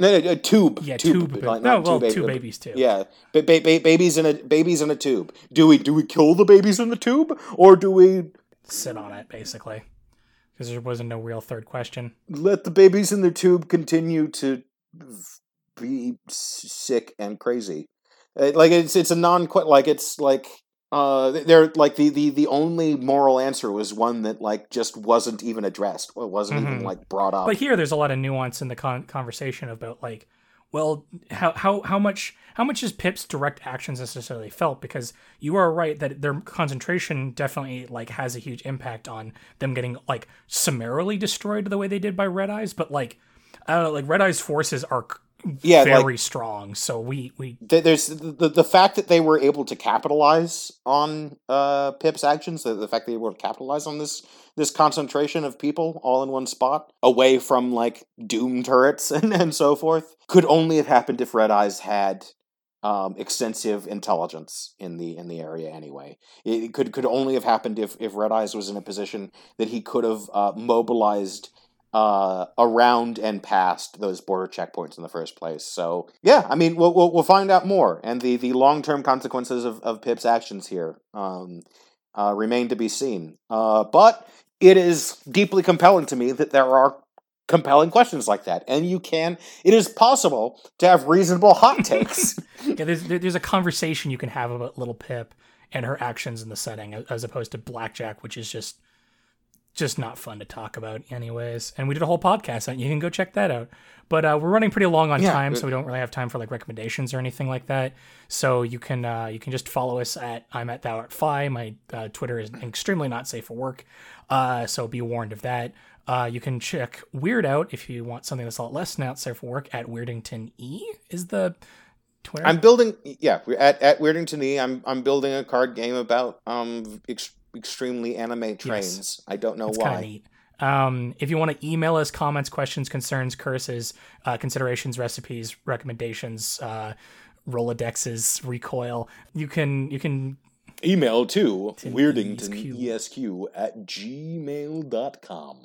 no, no, a tube. Yeah tube, two, like, no not well ba- two babies too. Yeah, ba- ba- babies in a babies in a tube. Do we do we kill the babies in the tube, or do we sit on it basically because there wasn't no real third question. Let the babies in the tube continue to be sick and crazy? Uh, Like it's it's a non like it's like uh they're like the, the the only moral answer was one that like just wasn't even addressed. Well, wasn't even Mhm. like brought up. but here there's a lot of nuance in the con- conversation about like well how how how much how much is pip's direct actions necessarily felt because you are right that their concentration definitely like has a huge impact on them getting like summarily destroyed the way they did by red eyes but like i don't know like red eyes forces are Yeah, like- very strong so we we Th- there's the, the fact that they were able to capitalize on uh, Pip's actions, the, the fact that they were able to capitalize on this this concentration of people all in one spot, away from like doom turrets [LAUGHS] and, and so forth, could only have happened if Red Eyes had um, extensive intelligence in the in the area. Anyway, it, it could could only have happened if if Red Eyes was in a position that he could have uh, mobilized uh, around and past those border checkpoints in the first place. So yeah, I mean, we'll we'll, we'll find out more, and the the long term consequences of, of Pip's actions here um, uh, remain to be seen. Uh, but it is deeply compelling to me that there are compelling questions like that, and you can. It is possible to have reasonable hot [LAUGHS] takes. yeah there's there's a conversation you can have about little pip and her actions in the setting as opposed to blackjack which is just just not fun to talk about anyways. And we did a whole podcast on it. you can go check that out. But uh, we're running pretty long on Yeah, time it- so we don't really have time for like recommendations or anything like that. So you can uh, you can just follow us at i'm at thou art fi my uh, twitter is extremely not safe for work. Uh, so be warned of that. Uh, you can check weird out if you want something that's a lot less not safe for work at weirdington e is the twitter? I'm building, yeah, we're at at Weirdington E. I'm I'm building a card game about um ex- extremely anime trains. I don't know of why. neat. Um, if you want to email us comments, questions, concerns, curses, uh, considerations, recipes, recommendations, uh, Rolodexes, recoil, you can you can Email to To weirdingtonesq at gmail.com.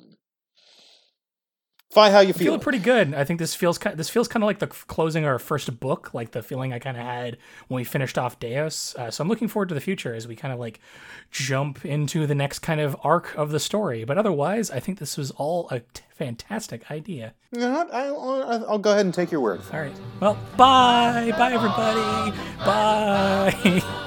Fi, how you feel feel? pretty good. I think this feels ki- this feels kind of like the closing our first book, like the feeling I kind of had when we finished off Deus. Uh, so I'm looking forward to the future as we kind of like jump into the next kind of arc of the story. But otherwise, I think this was all a t- fantastic idea. What? I, I'll, I'll go ahead and take your word. All right. Well, bye. Bye, everybody. Bye. [LAUGHS]